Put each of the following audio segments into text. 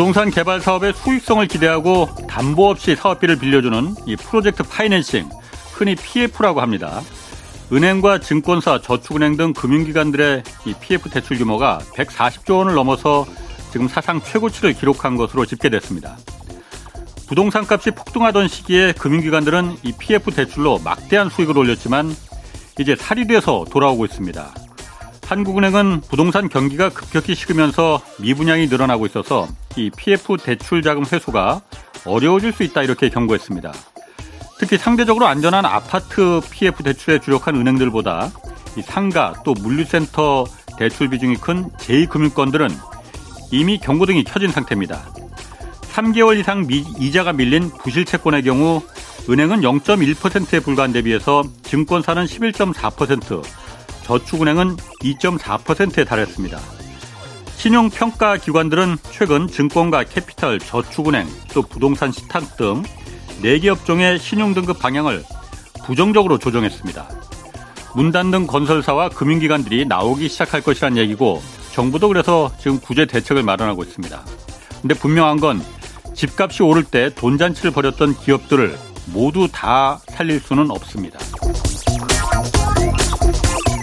부동산 개발 사업의 수익성을 기대하고 담보 없이 사업비를 빌려주는 이 프로젝트 파이낸싱, 흔히 PF라고 합니다. 은행과 증권사, 저축은행 등 금융기관들의 이 PF 대출 규모가 140조 원을 넘어서 지금 사상 최고치를 기록한 것으로 집계됐습니다. 부동산 값이 폭등하던 시기에 금융기관들은 이 PF 대출로 막대한 수익을 올렸지만 이제 살이 돼서 돌아오고 있습니다. 한국은행은 부동산 경기가 급격히 식으면서 미분양이 늘어나고 있어서 이 PF 대출 자금 회수가 어려워질 수 있다 이렇게 경고했습니다. 특히 상대적으로 안전한 아파트 PF 대출에 주력한 은행들보다 이 상가 또 물류센터 대출 비중이 큰 제2금융권들은 이미 경고등이 켜진 상태입니다. 3개월 이상 미, 이자가 밀린 부실 채권의 경우 은행은 0.1%에 불과한 대 비해서 증권사는 11.4%, 저축은행은 2.4%에 달했습니다. 신용평가 기관들은 최근 증권가 캐피탈, 저축은행, 또 부동산 시탁 등 4개 업종의 신용등급 방향을 부정적으로 조정했습니다. 문 닫는 건설사와 금융기관들이 나오기 시작할 것이란 얘기고 정부도 그래서 지금 구제 대책을 마련하고 있습니다. 근데 분명한 건 집값이 오를 때 돈잔치를 벌였던 기업들을 모두 다 살릴 수는 없습니다.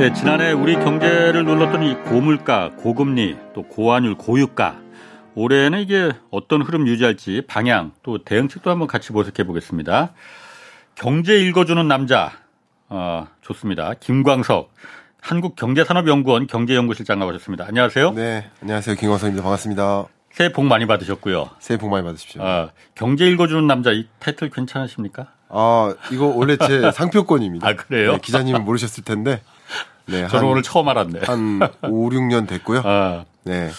네, 지난해 우리 경제를 눌렀던 이 고물가, 고금리, 또 고환율, 고유가. 올해는 이게 어떤 흐름 유지할지 방향, 또 대응책도 한번 같이 모색해 보겠습니다. 경제 읽어주는 남자, 어, 좋습니다. 김광석, 한국경제산업연구원 경제연구실장 나오셨습니다. 안녕하세요. 네, 안녕하세요. 김광석입니다. 반갑습니다. 새해 복 많이 받으셨고요. 새해 복 많이 받으십시오. 아, 경제 읽어주는 남자 이 타이틀 괜찮으십니까? 아, 이거 원래 제 상표권입니다. 아, 그래요? 네, 기자님은 모르셨을 텐데. 네, 저는 오늘 처음 알았네. 한 5, 6년 됐고요. 아. 네.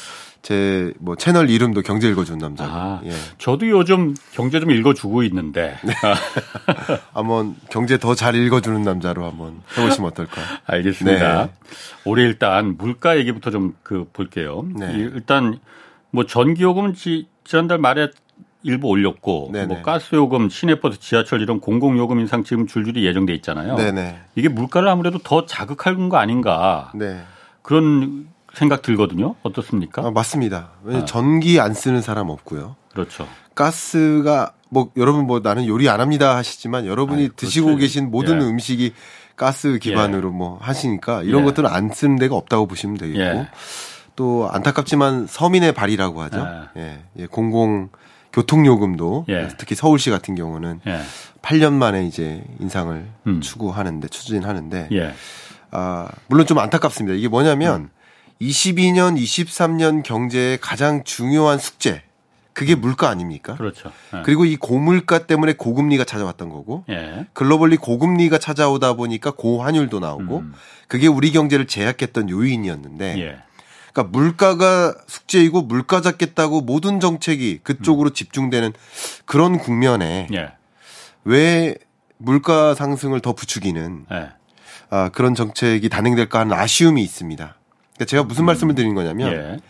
제 뭐 채널 이름도 경제 읽어주는 남자. 아, 예. 저도 요즘 경제 좀 읽어주고 있는데. 네. 한번 경제 더 잘 읽어주는 남자로 한번 해보시면 어떨까. 알겠습니다. 네. 올해 일단 물가 얘기부터 좀 그 볼게요. 네. 일단 뭐 전기요금은 지, 지난달 말에 일부 올렸고 네네. 뭐 가스 요금, 시내버스, 지하철 이런 공공 요금 인상 지금 줄줄이 예정돼 있잖아요. 네네. 이게 물가를 아무래도 더 자극하는 거 아닌가 네. 그런 생각 들거든요. 어떻습니까? 아, 맞습니다. 아. 전기 안 쓰는 사람 없고요. 그렇죠. 가스가 뭐 여러분 뭐 나는 요리 안 합니다 하시지만 여러분이 아이, 드시고. 계신 모든 예. 음식이 가스 기반으로 예. 뭐 하시니까 이런 예. 것들은 안 쓰는 데가 없다고 보시면 되겠고 예. 또 안타깝지만 서민의 발이라고 하죠. 예. 예. 공공 교통요금도 예. 특히 서울시 같은 경우는 예. 8년 만에 이제 인상을 음. 추구하는데 추진하는데 예. 아, 물론 좀 안타깝습니다. 이게 뭐냐면 음. 22년, 23년 경제의 가장 중요한 숙제 그게 물가 아닙니까? 그렇죠. 예. 그리고 이 고물가 때문에 고금리가 찾아왔던 거고 예. 글로벌리 고금리가 찾아오다 보니까 고환율도 나오고 음. 그게 우리 경제를 제약했던 요인이었는데 예. 그러니까 물가가 숙제이고 물가 잡겠다고 모든 정책이 그쪽으로 음. 집중되는 그런 국면에 예. 왜 물가 상승을 더 부추기는 예. 아, 그런 정책이 단행될까 하는 아쉬움이 있습니다. 그러니까 제가 무슨 음. 말씀을 드리는 거냐면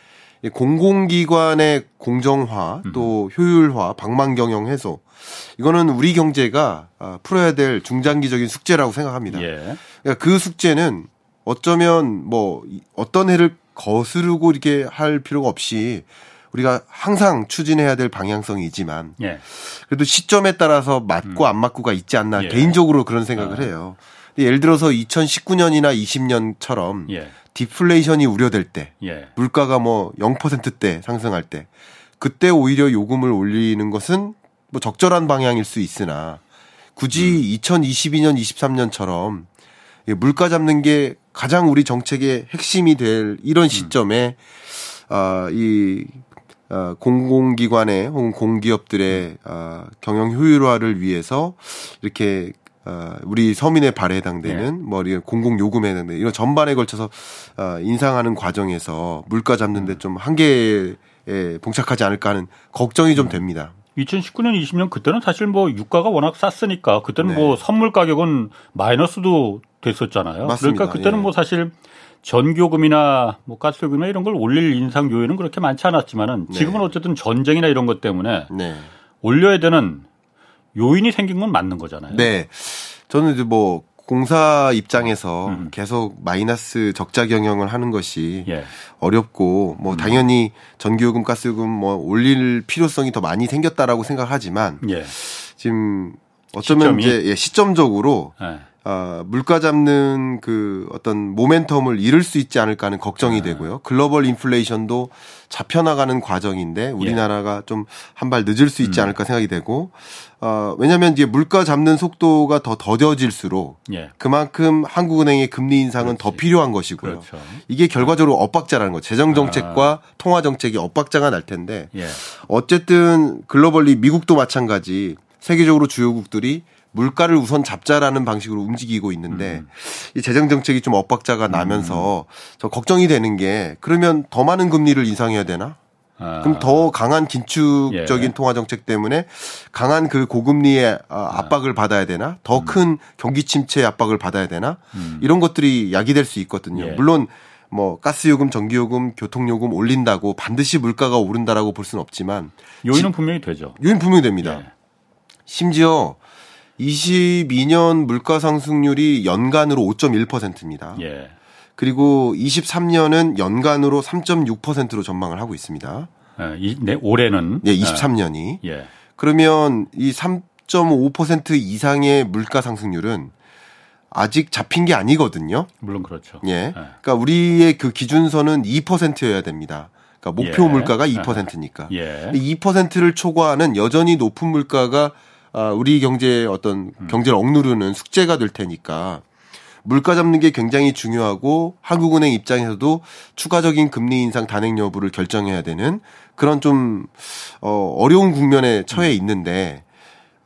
예. 공공기관의 공정화 음. 또 효율화, 방망 경영 해소 이거는 우리 경제가 아, 풀어야 될 중장기적인 숙제라고 생각합니다. 예. 그러니까 그 숙제는 어쩌면 뭐 어떤 해를 거스르고 이렇게 할 필요가 없이 우리가 항상 추진해야 될 방향성이지만 예. 그래도 시점에 따라서 맞고 음. 안 맞고가 있지 않나 예. 개인적으로 그런 생각을 아. 해요. 예를 들어서 2019년이나 20년처럼 예. 디플레이션이 우려될 때 예. 물가가 뭐 0%대 상승할 때 그때 오히려 요금을 올리는 것은 뭐 적절한 방향일 수 있으나 굳이 음. 2022년 23년처럼 물가 잡는 게 가장 우리 정책의 핵심이 될 이런 음. 시점에 음. 어, 이 어, 공공기관의 혹은 공기업들의 어, 경영 효율화를 위해서 이렇게 어, 우리 서민의 발에 해당되는 네. 뭐 공공 요금에 해당되는 이런 전반에 걸쳐서 어, 인상하는 과정에서 물가 잡는데 음. 좀 한계에 봉착하지 않을까 하는 걱정이 좀 음. 됩니다. 2019년, 20년 그때는 사실 뭐 유가가 워낙 쌌으니까 그때는 네. 뭐 선물 가격은 마이너스도 됐었잖아요. 맞습니다. 그러니까 그때는 예. 뭐 사실 전기요금이나 뭐 가스요금이나 이런 걸 올릴 인상 요인은 그렇게 많지 않았지만은 네. 지금은 어쨌든 전쟁이나 이런 것 때문에 네. 올려야 되는 요인이 생긴 건 맞는 거잖아요. 네. 저는 이제 뭐 공사 입장에서 음. 계속 마이너스 적자 경영을 하는 것이 예. 어렵고 뭐 음. 당연히 전기요금, 가스요금 뭐 올릴 필요성이 더 많이 생겼다라고 생각하지만 예. 지금 어쩌면 시점이? 이제 예, 시점적으로 예. 어, 물가 잡는 그 어떤 모멘텀을 잃을 수 있지 않을까 하는 걱정이 네. 되고요. 글로벌 인플레이션도 잡혀나가는 과정인데 우리나라가 예. 좀한 발 늦을 수 있지 음. 않을까 생각이 되고 어, 왜냐하면 이제 물가 잡는 속도가 더 더뎌질수록 예. 그만큼 한국은행의 금리 인상은 그렇지. 더 필요한 것이고요. 그렇죠. 이게 결과적으로 엇박자라는 거. 재정 정책과 아. 통화 정책이 엇박자가 날 텐데 예. 어쨌든 글로벌리 미국도 마찬가지 세계적으로 주요국들이 물가를 우선 잡자라는 방식으로 움직이고 있는데 음. 이 재정 정책이 좀 엇박자가 나면서 음. 저 걱정이 되는 게 그러면 더 많은 금리를 인상해야 되나? 아. 그럼 더 강한 긴축적인 예. 통화 정책 때문에 강한 그 고금리의 아, 압박을 받아야 되나? 더큰 음. 경기 침체 압박을 받아야 되나? 음. 이런 것들이 야기될 수 있거든요. 예. 물론 뭐 가스요금, 전기요금, 교통요금 올린다고 반드시 물가가 오른다라고 볼 수는 없지만 요인은 분명히 되죠. 요인 분명히 됩니다. 예. 심지어 22년 물가 상승률이 연간으로 5.1%입니다. 예. 그리고 23년은 연간으로 3.6%로 전망을 하고 있습니다. 예, 이, 네, 올해는 예, 23년이. 예. 그러면 이 3.5% 이상의 물가 상승률은 아직 잡힌 게 아니거든요. 물론 그렇죠. 예. 예. 그러니까 우리의 그 기준선은 2%여야 됩니다. 그러니까 목표 예. 물가가 2%니까. 예. 2%를 초과하는 여전히 높은 물가가 아, 우리 경제의 어떤 음. 경제를 억누르는 숙제가 될 테니까 물가 잡는 게 굉장히 중요하고 한국은행 입장에서도 추가적인 금리 인상 단행 여부를 결정해야 되는 그런 좀 어, 어려운 국면에 처해 음. 있는데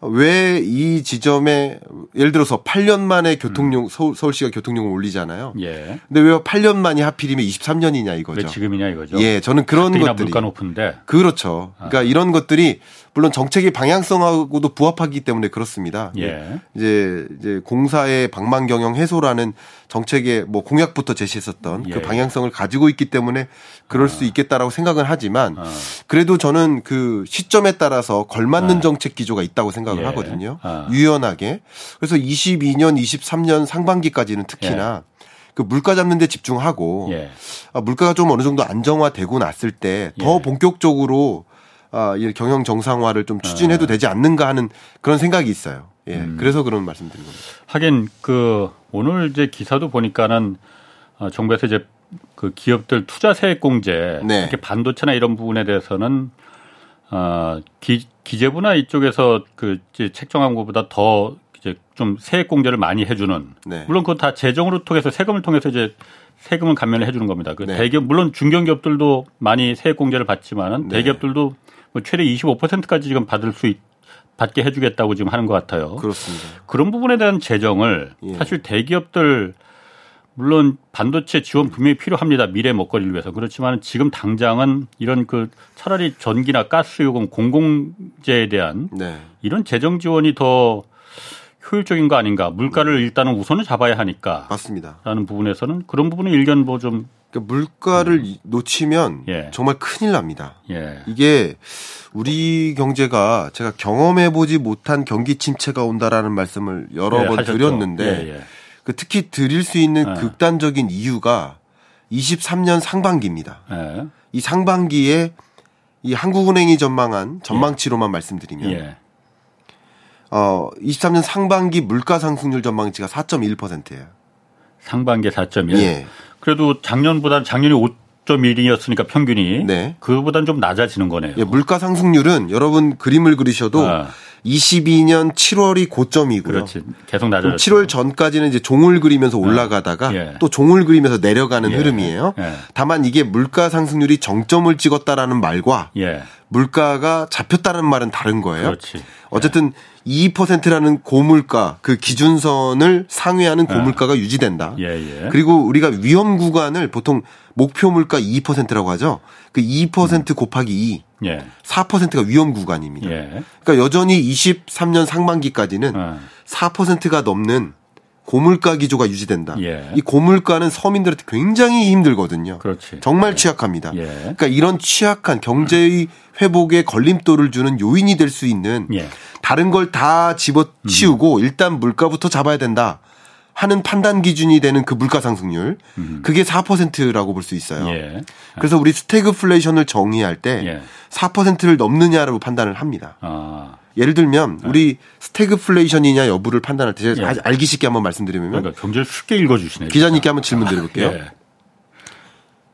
왜 이 지점에 예를 들어서 8년 만에 교통용 음. 서울, 서울시가 교통용을 올리잖아요. 예. 근데 왜 8년 만이 하필이면 23년이냐 이거죠. 왜 지금이냐 이거죠. 예, 저는 그런 것들이 물가 높은데 그렇죠. 그러니까 아. 이런 것들이 물론 정책의 방향성하고도 부합하기 때문에 그렇습니다. 예. 이제 이제 공사의 방만 경영 해소라는 정책의 뭐 공약부터 제시했었던 그 예. 그 방향성을 가지고 있기 때문에 그럴 아. 수 있겠다라고 생각은 하지만 아. 그래도 저는 그 시점에 따라서 걸맞는 아. 정책 기조가 있다고 생각을 예. 하거든요. 아. 유연하게. 그래서 22년, 23년 상반기까지는 특히나 예. 그 물가 잡는 데 집중하고 예. 아, 물가가 좀 어느 정도 안정화되고 났을 때더 예. 본격적으로 아, 이 경영 정상화를 좀 추진해도 아. 되지 않는가 하는 그런 생각이 있어요. 예. 음. 그래서 그런 말씀 드린 겁니다. 하긴 그 오늘 이제 기사도 보니까는 어, 정부에서 이제 그 기업들 투자 세액 공제 네. 이렇게 반도체나 이런 부분에 대해서는 어, 기, 기재부나 이쪽에서 그 이제 책정한 것보다 더 이제 좀 세액 공제를 많이 해주는 네. 물론 그건 다 재정으로 통해서 세금을 통해서 이제 세금을 감면을 해주는 겁니다. 그 네. 대기업 물론 중견기업들도 많이 세액 공제를 받지만은 네. 대기업들도 뭐 최대 25%까지 지금 받을 수 있, 받게 해주겠다고 지금 하는 것 같아요. 그렇습니다. 그런 부분에 대한 재정을 예. 사실 대기업들 물론 반도체 지원 분명히 필요합니다. 미래 먹거리를 위해서. 그렇지만 지금 당장은 이런 그 차라리 전기나 가스 요금 공공재에 대한 네. 이런 재정 지원이 더 효율적인 거 아닌가. 물가를 일단은 우선은 잡아야 하니까. 맞습니다. 라는 부분에서는 그런 부분은 일견 뭐좀 그러니까 물가를 음. 놓치면 예. 정말 큰일 납니다. 예. 이게 우리 경제가 제가 경험해 보지 못한 경기 침체가 온다라는 말씀을 여러 예, 번 하셨죠. 드렸는데 예, 예. 그 특히 드릴 수 있는 예. 극단적인 이유가 23년 상반기입니다. 이 상반기에 이 한국은행이 전망한 전망치로만 말씀드리면 어 23년 상반기 물가 상승률 전망치가 4.1%예요. 상반기 4.1. 예. 그래도 작년보다 작년이 5.1이었으니까 평균이 네. 그보다는 좀 낮아지는 거네요. 예, 물가 상승률은 여러분 그림을 그리셔도 아. 22년 7월이 고점이고요. 그렇지. 계속 낮아졌죠. 7월 전까지는 이제 종을 그리면서 올라가다가 예. 또 종을 그리면서 내려가는 예. 흐름이에요. 예. 다만 이게 물가 상승률이 정점을 찍었다라는 말과 예. 물가가 잡혔다는 말은 다른 거예요. 그렇지. 어쨌든 예. 2%라는 고물가 그 기준선을 상회하는 고물가가 예. 유지된다. 예, 예. 그리고 우리가 위험 구간을 보통 목표 물가 2%라고 하죠. 그2% 음. 곱하기 2. 예. 4%가 위험 구간입니다. 예. 그러니까 여전히 23년 상반기까지는 4%가 예. 넘는 고물가 기조가 유지된다. 예. 이 고물가는 서민들한테 굉장히 힘들거든요. 그렇지. 정말 예. 취약합니다. 예. 그러니까 이런 취약한 경제의 회복에 걸림돌을 주는 요인이 될 수 있는 예. 다른 걸 다 집어치우고 음. 일단 물가부터 잡아야 된다. 하는 판단 기준이 되는 그 물가 상승률 음. 그게 4%라고 볼 수 있어요. 예. 그래서 우리 스태그플레이션을 정의할 때 4%를 넘느냐로 판단을 합니다. 아. 예를 들면 네. 우리 스태그플레이션이냐 여부를 판단할 때 제가 예. 알기 쉽게 한번 말씀드리면 그러니까 경제를 쉽게 읽어주시네요. 기자님께 한번 질문 드려볼게요. 예.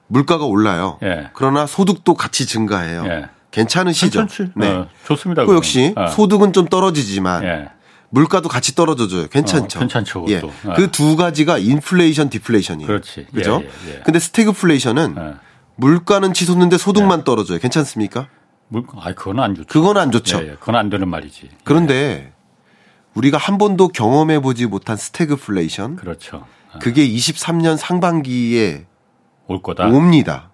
물가가 올라요. 예. 그러나 소득도 같이 증가해요. 예. 괜찮으시죠? 괜찮지. 네, 어, 좋습니다. 그 역시 어. 소득은 좀 떨어지지만 예. 물가도 같이 떨어져줘요. 괜찮죠. 어, 괜찮죠. 예. 어. 그두 가지가 인플레이션, 디플레이션이에요. 그렇지. 그죠? 근데 스태그플레이션은 물가는 치솟는데 소득만 떨어져요. 괜찮습니까? 물, 아, 그건 안 좋죠. 그건 안 좋죠. 예, 예. 그건 안 되는 말이지. 그런데 우리가 한 번도 경험해 보지 못한 스태그플레이션. 그렇죠. 아. 그게 23년 상반기에 올 거다. 옵니다.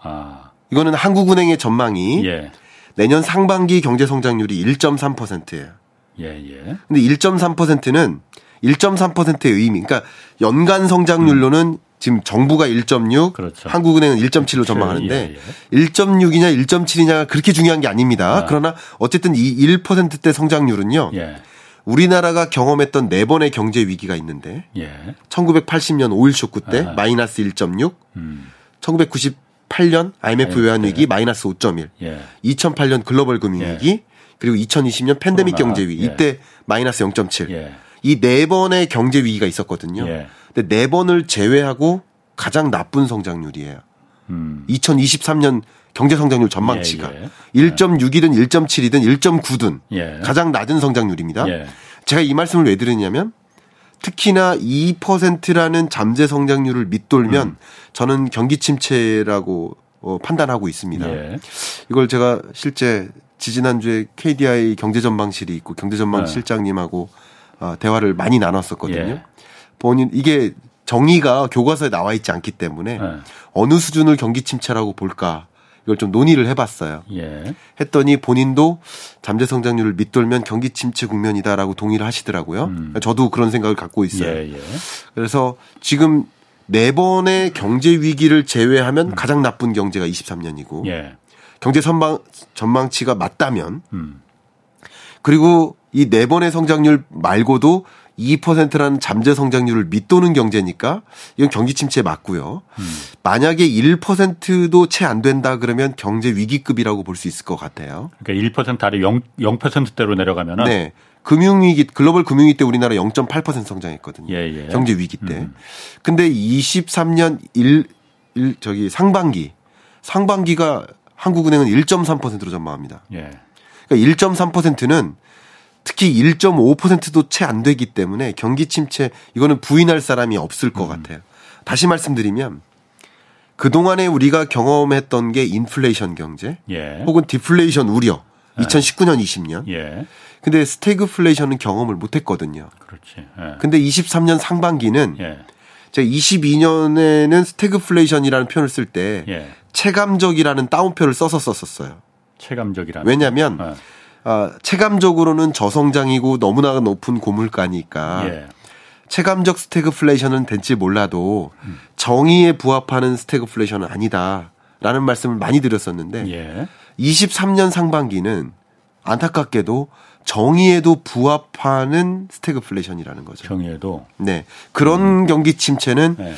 아. 이거는 한국은행의 전망이 예. 내년 상반기 경제 성장률이 1.3%예요. 예, 예. 근데 1.3%는 1.3%의 의미. 그러니까 연간 성장률로는 음. 지금 정부가 1.6, 그렇죠. 한국은행은 1.7로 전망하는데 예, 예. 1.6이냐 1.7이냐가 그렇게 중요한 게 아닙니다. 아. 그러나 어쨌든 이 1%대 성장률은요. 예. 우리나라가 경험했던 네 번의 경제 위기가 있는데 예. 1980년 오일 쇼크 때 아. 마이너스 1.6, 음. 1998년 IMF 외환 위기 마이너스 5.1, 예. 2008년 글로벌 금융 위기, 예. 그리고 2020년 팬데믹 경제 위기 예. 이때 마이너스 0.7. 이 네 번의 경제 위기가 있었거든요. 근데 네 번을 제외하고 가장 나쁜 성장률이에요. 음. 2023년 경제 성장률 전망치가 예, 예. 1.6이든 1.7이든 1.9든 예. 가장 낮은 성장률입니다. 예. 제가 이 말씀을 왜 드리냐면 특히나 2%라는 잠재 성장률을 밑돌면 음. 저는 경기 침체라고 어, 판단하고 있습니다. 예. 이걸 제가 실제 지지난주에 KDI 경제전망실이 있고 경제전망실장님하고 어, 대화를 많이 나눴었거든요. 예. 본인 이게 정의가 교과서에 나와 있지 않기 때문에 네. 어느 수준을 경기 침체라고 볼까 이걸 좀 논의를 해봤어요. 예. 했더니 본인도 잠재 성장률을 밑돌면 경기 침체 국면이다라고 동의를 하시더라고요. 음. 저도 그런 생각을 갖고 있어요. 예, 예. 그래서 지금 네 번의 경제 위기를 제외하면 음. 가장 나쁜 경제가 23년이고 예. 경제 선방 전망치가 맞다면 음. 그리고 이 네 번의 성장률 말고도 2%라는 잠재 성장률을 밑도는 경제니까 이건 경기 침체에 맞고요. 음. 만약에 1%도 채 안 된다 그러면 경제 위기급이라고 볼 수 있을 것 같아요. 그러니까 1% 아래 0, 0%대로 내려가면은 네. 금융위기 글로벌 금융위기 때 우리나라 0.8% 성장했거든요. 예, 예. 경제 위기 때. 음. 근데 23년 1, 1 저기 상반기 상반기가 한국은행은 1.3%로 전망합니다. 예. 그러니까 1.3%는 특히 1.5%도 채 안 되기 때문에 경기 침체 이거는 부인할 사람이 없을 것 음. 같아요. 다시 말씀드리면 그동안에 우리가 경험했던 게 인플레이션 경제 예. 혹은 디플레이션 우려 2019년 20년. 예. 근데 스태그플레이션은 경험을 못 했거든요. 그렇지. 예. 근데 23년 상반기는 예. 제가 22년에는 스태그플레이션이라는 표현을 쓸때 예. 체감적이라는 따옴표를 써서 썼었어요. 체감적이라는 왜냐면 하 아, 체감적으로는 저성장이고 너무나 높은 고물가니까 예. 체감적 스태그플레이션은 된지 몰라도 음. 정의에 부합하는 스태그플레이션은 아니다라는 말씀을 많이 드렸었는데 예. 23년 상반기는 안타깝게도 정의에도 부합하는 스태그플레이션이라는 거죠. 정의에도. 네. 그런 음. 경기 침체는 네.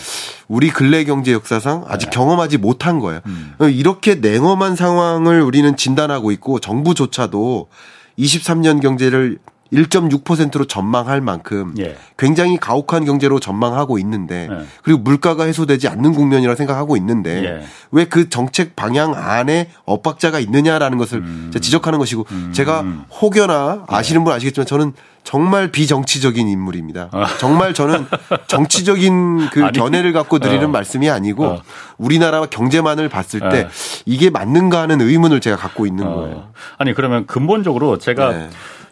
우리 근래 경제 역사상 아직 네. 경험하지 못한 거예요. 음. 이렇게 냉엄한 상황을 우리는 진단하고 있고 정부조차도 23년 경제를 1.6%로 전망할 만큼 예. 굉장히 가혹한 경제로 전망하고 있는데 예. 그리고 물가가 해소되지 않는 국면이라 생각하고 있는데 예. 왜그 정책 방향 안에 엇박자가 있느냐라는 것을 음. 지적하는 것이고 음. 제가 혹여나 예. 아시는 분 아시겠지만 저는 정말 비정치적인 인물입니다. 아. 정말 저는 정치적인 그 아니, 견해를 갖고 드리는 어. 말씀이 아니고 어. 우리나라 경제만을 봤을 때 네. 이게 맞는가 하는 의문을 제가 갖고 있는 어. 거예요. 아니 그러면 근본적으로 제가 네.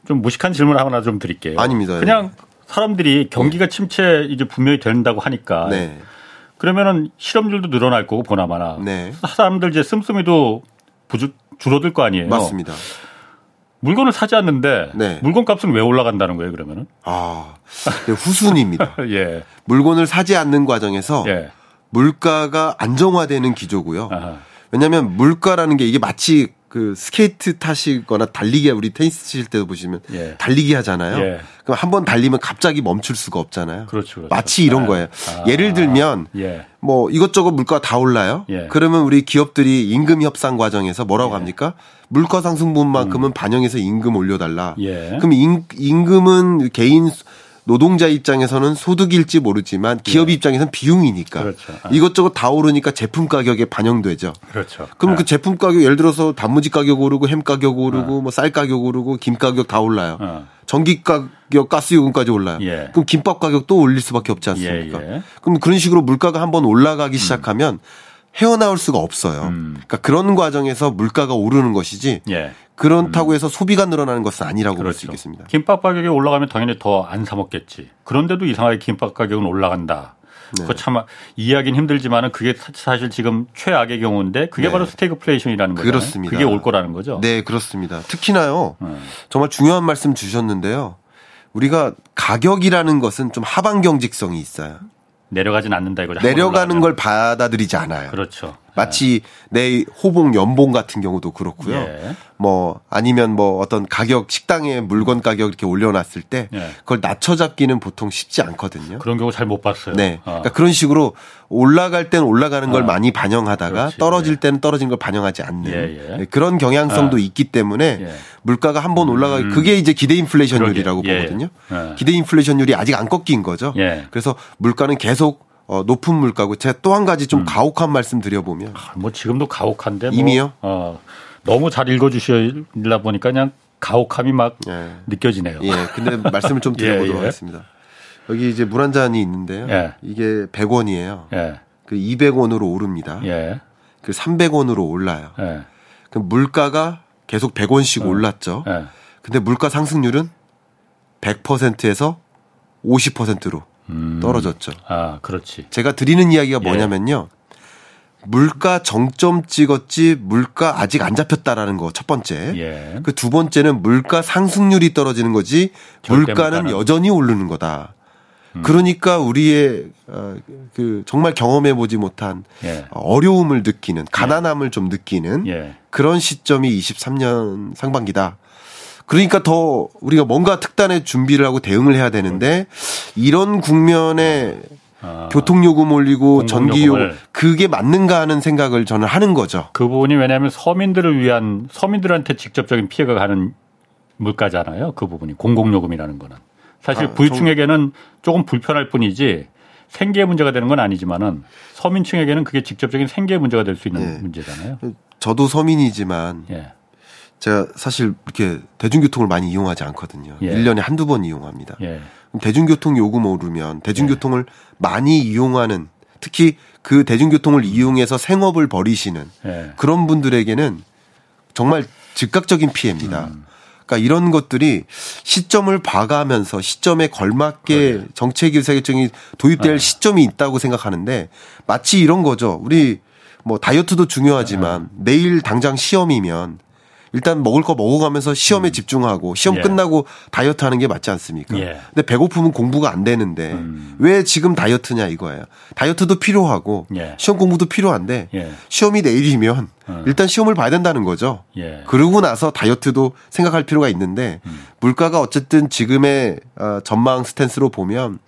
좀 무식한 질문 하나 좀 드릴게요. 아닙니다. 그냥 사람들이 경기가 네. 침체 이제 분명히 된다고 하니까 네. 그러면은 실업률도 늘어날 거고 보나마나 네. 사람들 이제 씀씀이도 부주, 줄어들 거 아니에요. 맞습니다. 물건을 사지 않는데 네. 물건 값은 왜 올라간다는 거예요, 그러면은? 아, 네, 후순입니다. 예. 물건을 사지 않는 과정에서 예. 물가가 안정화되는 기조고요. 아하. 왜냐하면 물가라는 게 이게 마치 그 스케이트 타시거나 달리기 우리 테니스 칠 때도 보시면 예. 달리기 하잖아요. 예. 그럼 한 번 달리면 갑자기 멈출 수가 없잖아요. 그렇죠. 그렇죠. 마치 이런 아. 거예요. 아. 예를 들면 예. 뭐 이것저것 물가 다 올라요. 예. 그러면 우리 기업들이 임금 협상 과정에서 뭐라고 예. 합니까? 물가 상승분만큼은 음. 반영해서 임금 올려달라. 예. 그럼 임, 임금은 개인 노동자 입장에서는 소득일지 모르지만 기업 예. 입장에서는 비용이니까 그렇죠. 아. 이것저것 다 오르니까 제품 가격에 반영되죠. 그렇죠. 그럼 아. 그 제품 가격 예를 들어서 단무지 가격 오르고 햄 가격 오르고 아. 뭐쌀 가격 오르고 김 가격 다 올라요. 아. 전기 가격, 가스 요금까지 올라요. 예. 그럼 김밥 가격 또 올릴 수밖에 없지 않습니까? 예, 예. 그럼 그런 식으로 물가가 한번 올라가기 음. 시작하면 헤어나올 수가 없어요. 음. 그러니까 그런 과정에서 물가가 오르는 것이지 예. 그렇다고 음. 해서 소비가 늘어나는 것은 아니라고 그렇죠. 볼수 있겠습니다. 김밥 가격이 올라가면 당연히 더 안 사 먹겠지. 그런데도 이상하게 김밥 가격은 올라간다. 네. 그거 참 이해하기는 힘들지만은 그게 사실 지금 최악의 경우인데 그게 네. 바로 스테이크플레이션이라는 거죠. 그렇습니다. 그게 올 거라는 거죠. 네, 그렇습니다. 특히나요. 음. 정말 중요한 말씀 주셨는데요. 우리가 가격이라는 것은 좀 하방 경직성이 있어요. 내려가진 않는다 이거죠. 내려가는 걸 받아들이지 않아요. 그렇죠. 마치 내 호봉 연봉 같은 경우도 그렇고요. 예. 뭐 아니면 뭐 어떤 가격 식당에 물건 가격 이렇게 올려놨을 때 예. 그걸 낮춰잡기는 보통 쉽지 않거든요. 그런 경우 잘 못 봤어요. 네. 어. 그러니까 그런 식으로 올라갈 때는 올라가는 걸 어. 많이 반영하다가 그렇지. 떨어질 예. 때는 떨어진 걸 반영하지 않는 예, 예. 네, 그런 경향성도 어. 있기 때문에 예. 물가가 한 번 올라가 음. 그게 이제 기대 인플레이션율이라고 보거든요. 기대 인플레이션율이 아직 안 꺾인 거죠. 그래서 물가는 계속 어, 높은 물가고 제가 또 한 가지 좀 음. 가혹한 말씀 드려보면 아, 뭐 지금도 가혹한데 뭐, 이미요? 어, 너무 잘 읽어주시려 보니까 그냥 가혹함이 막 예. 느껴지네요. 예, 근데 말씀을 좀 드려보도록 예, 예. 하겠습니다. 여기 이제 물 한 잔이 있는데요. 예. 이게 100원이에요. 예. 그 200원으로 오릅니다. 예. 그 300원으로 올라요. 예. 그 물가가 계속 100원씩 어. 올랐죠. 예. 근데 물가 상승률은 100%에서 50%로 음. 떨어졌죠. 아, 그렇지. 제가 드리는 이야기가 예. 뭐냐면요. 물가 정점 찍었지 물가 아직 안 잡혔다라는 거 첫 번째. 예. 그두 번째는 물가 상승률이 떨어지는 거지 물가는 여전히 오르는 거다. 음. 그러니까 우리의 어, 그 정말 경험해 보지 못한 예. 어려움을 느끼는 가난함을 예. 좀 느끼는 예. 그런 시점이 23년 상반기다. 그러니까 더 우리가 뭔가 특단의 준비를 하고 대응을 해야 되는데 이런 국면에 아, 교통요금 올리고 전기요금 그게 맞는가 하는 생각을 저는 하는 거죠. 그 부분이 왜냐하면 서민들을 위한 서민들한테 직접적인 피해가 가는 물가잖아요. 그 부분이 공공요금이라는 거는 사실 아, 부유층에게는 조금 불편할 뿐이지 생계 문제가 되는 건 아니지만은 서민층에게는 그게 직접적인 생계 문제가 될 수 있는 네. 문제잖아요. 저도 서민이지만 예. 제가 사실 이렇게 대중교통을 많이 이용하지 않거든요. 예. 1년에 한두 번 이용합니다. 예. 대중교통 요금 오르면 대중교통을 예. 많이 이용하는 특히 그 대중교통을 이용해서 생업을 벌이시는 예. 그런 분들에게는 정말 즉각적인 피해입니다. 음. 그러니까 이런 것들이 시점을 봐가면서 시점에 걸맞게 그래. 정책 의사결정이 도입될 네. 시점이 있다고 생각하는데 마치 이런 거죠. 우리 뭐 다이어트도 중요하지만 네. 내일 당장 시험이면 일단 먹을 거 먹어가면서 시험에 음. 집중하고 시험 예. 끝나고 다이어트 하는 게 맞지 않습니까? 예. 근데 배고프면 공부가 안 되는데 음. 왜 지금 다이어트냐 이거예요. 다이어트도 필요하고 예. 시험 공부도 필요한데 예. 시험이 내일이면 어. 일단 시험을 봐야 된다는 거죠. 예. 그러고 나서 다이어트도 생각할 필요가 있는데 음. 물가가 어쨌든 지금의 어, 전망 스탠스로 보면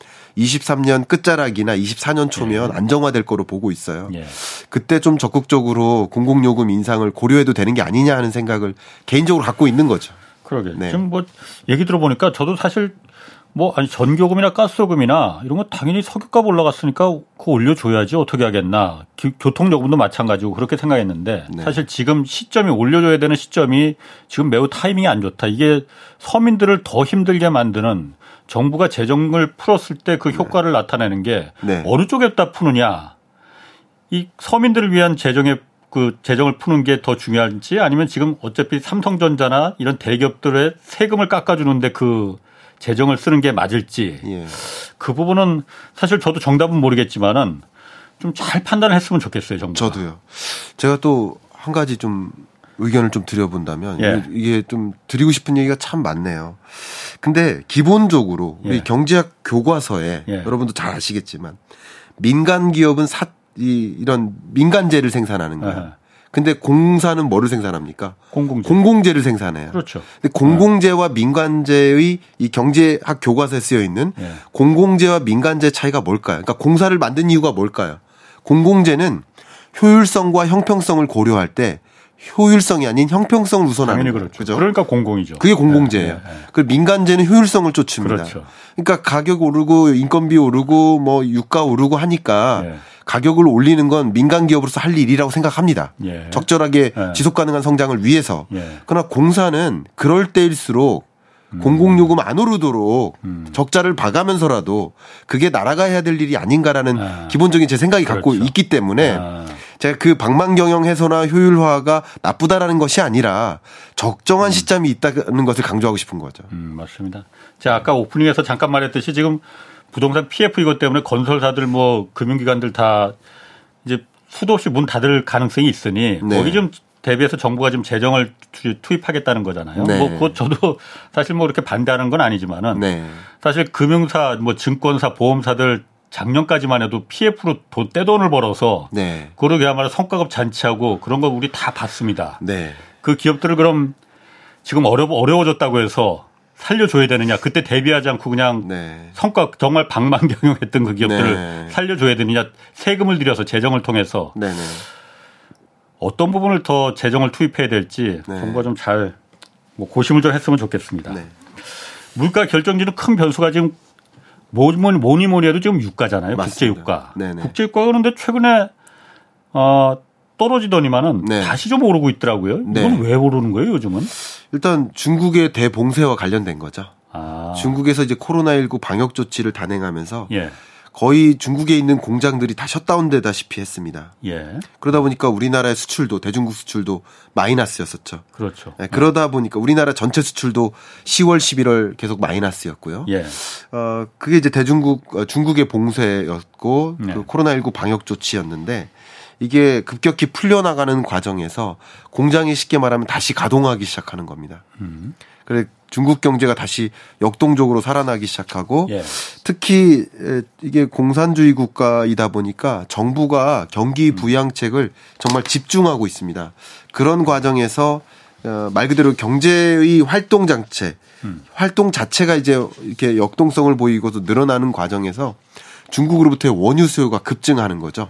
23년 끝자락이나 24년 초면 예. 안정화될 거로 보고 있어요. 예. 그때 좀 적극적으로 공공요금 인상을 고려해도 되는 게 아니냐 하는 생각을 개인적으로 갖고 있는 거죠. 그러게. 네. 지금 뭐 얘기 들어보니까 저도 사실 뭐 아니 전교금이나 가스요금이나 이런 거 당연히 석유값 올라갔으니까 그거 올려줘야지 어떻게 하겠나 교통요금도 마찬가지고 그렇게 생각했는데 네. 사실 지금 시점이 올려줘야 되는 시점이 지금 매우 타이밍이 안 좋다 이게 서민들을 더 힘들게 만드는 정부가 재정을 풀었을 때그 네. 효과를 네. 나타내는 게 네. 어느 쪽에다 푸느냐 이 서민들을 위한 재정의 그 재정을 푸는 게 더 중요한지 아니면 지금 어차피 삼성전자나 이런 대기업들의 세금을 깎아주는데 그 재정을 쓰는 게 맞을지 예. 그 부분은 사실 저도 정답은 모르겠지만은 좀 잘 판단했으면 좋겠어요 정부. 저도요. 제가 또 한 가지 좀 의견을 좀 드려본다면 예. 이게 좀 드리고 싶은 얘기가 참 많네요. 근데 기본적으로 우리 예. 경제학 교과서에 예. 여러분도 잘 아시겠지만 민간 기업은 사, 이, 이런 민간재를 생산하는 거예요. 근데 공사는 뭐를 생산합니까? 공공재. 공공재를 생산해요. 그렇죠. 근데 공공재와 민간재의 이 경제학 교과서에 쓰여 있는 네. 공공재와 민간재 차이가 뭘까요? 그러니까 공사를 만든 이유가 뭘까요? 공공재는 효율성과 형평성을 고려할 때 효율성이 아닌 형평성을 우선하는 거죠. 그렇죠. 그죠? 그러니까 공공이죠. 그게 공공재예요. 네, 네, 네. 그 민간재는 효율성을 쫓습니다. 그렇죠. 그러니까 가격 오르고 인건비 오르고 뭐 유가 오르고 하니까 네. 가격을 올리는 건 민간 기업으로서 할 일이라고 생각합니다. 예. 적절하게 예. 지속 가능한 성장을 위해서. 예. 그러나 공사는 그럴 때일수록 음. 공공요금 안 오르도록 음. 적자를 봐가면서라도 그게 나라가 해야 될 일이 아닌가라는 아. 기본적인 제 생각이 그렇죠. 갖고 있기 때문에 아. 제가 그 방만 경영 해소나 효율화가 나쁘다라는 것이 아니라 적정한 음. 시점이 있다는 것을 강조하고 싶은 거죠. 음, 맞습니다. 자, 아까 오프닝에서 잠깐 말했듯이 지금 부동산 PF 이것 때문에 건설사들 뭐 금융기관들 다 이제 수도 없이 문 닫을 가능성이 있으니 네. 거기 좀 대비해서 정부가 좀 재정을 투입하겠다는 거잖아요. 네. 뭐 그것 저도 사실 뭐 이렇게 반대하는 건 아니지만은 네. 사실 금융사 뭐 증권사 보험사들 작년까지만 해도 PF로 돈 떼돈을 벌어서 네. 그러게야말로 성과급 잔치하고 그런 거 우리 다 봤습니다. 네. 그 기업들을 그럼 지금 어려 어려워졌다고 해서 살려줘야 되느냐 그때 대비하지 않고 그냥 네. 성과 정말 방망경영했던 그 기업들을 네. 살려줘야 되느냐 세금을 들여서 재정을 통해서 네, 네. 어떤 부분을 더 재정을 투입해야 될지 네. 정부가 좀 잘 뭐 고심을 좀 했으면 좋겠습니다. 네. 물가 결정지는 큰 변수가 지금 뭐니 뭐니 뭐니 해도 지금 유가잖아요. 국제 유가. 국제 유가가 그런데 최근에 어 떨어지더니만은 네. 다시 좀 오르고 있더라고요. 이건 네. 왜 오르는 거예요, 요즘은? 일단 중국의 대봉쇄와 관련된 거죠. 아. 중국에서 이제 코로나19 방역 조치를 단행하면서 예. 거의 중국에 있는 공장들이 다 셧다운되다시피 했습니다. 예. 그러다 보니까 우리나라의 수출도 대중국 수출도 마이너스였었죠. 그렇죠. 네, 그러다 보니까 우리나라 전체 수출도 10월, 11월 계속 마이너스였고요. 예. 어 그게 이제 대중국 어, 중국의 봉쇄였고 예. 그 코로나19 방역 조치였는데 이게 급격히 풀려나가는 과정에서 공장이 쉽게 말하면 다시 가동하기 시작하는 겁니다. 음. 그래 중국 경제가 다시 역동적으로 살아나기 시작하고 예. 특히 이게 공산주의 국가이다 보니까 정부가 경기 음. 부양책을 정말 집중하고 있습니다. 그런 과정에서 어, 말 그대로 경제의 활동 장체, 음. 활동 자체가 이제 이렇게 역동성을 보이고도 늘어나는 과정에서 중국으로부터의 원유 수요가 급증하는 거죠.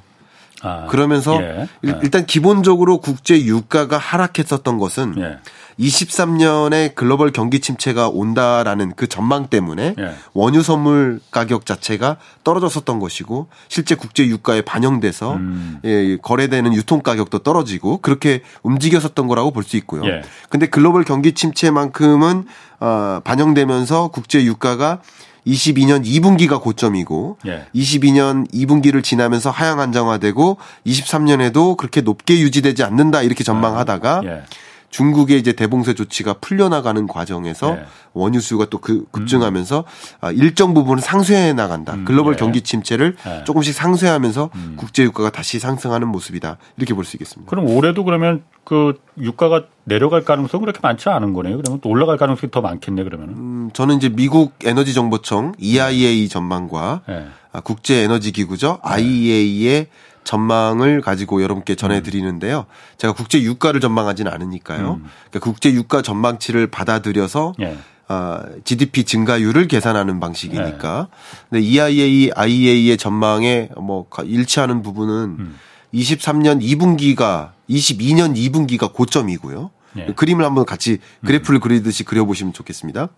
아, 그러면서 예. 일단 기본적으로 국제 유가가 하락했었던 것은 예. 23년에 글로벌 경기 침체가 온다라는 그 전망 때문에 예. 원유 선물 가격 자체가 떨어졌었던 것이고 실제 국제 유가에 반영돼서 음. 예, 거래되는 유통 가격도 떨어지고 그렇게 움직였었던 거라고 볼 수 있고요. 예. 근데 글로벌 경기 침체만큼은 어, 반영되면서 국제 유가가 22년 2분기가 고점이고 예. 22년 2분기를 지나면서 하향 안정화되고 23년에도 그렇게 높게 유지되지 않는다 이렇게 전망하다가 예. 중국의 이제 대봉쇄 조치가 풀려나가는 과정에서 네. 원유 수요가 또 그 급증하면서 음. 일정 부분은 상쇄해 나간다. 음. 글로벌 네. 경기 침체를 네. 조금씩 상쇄하면서 음. 국제 유가가 다시 상승하는 모습이다. 이렇게 볼 수 있겠습니다. 그럼 올해도 그러면 그 유가가 내려갈 가능성은 그렇게 많지 않은 거네요. 그러면 또 올라갈 가능성이 더 많겠네 그러면. 음, 저는 이제 미국 에너지 정보청 EIA 전망과 네. 아, 국제 에너지 기구죠 IEA의 전망을 가지고 여러분께 전해드리는데요. 제가 국제 유가를 전망하지는 않으니까요. 음. 그러니까 국제 유가 전망치를 받아들여서 예. 어, GDP 증가율을 계산하는 방식이니까. 네. 근데 EIA, IEA의 전망에 뭐 일치하는 부분은 음. 23년 2분기가 22년 2분기가 고점이고요. 예. 그림을 한번 같이 그래프를 음. 그리듯이 그려보시면 좋겠습니다.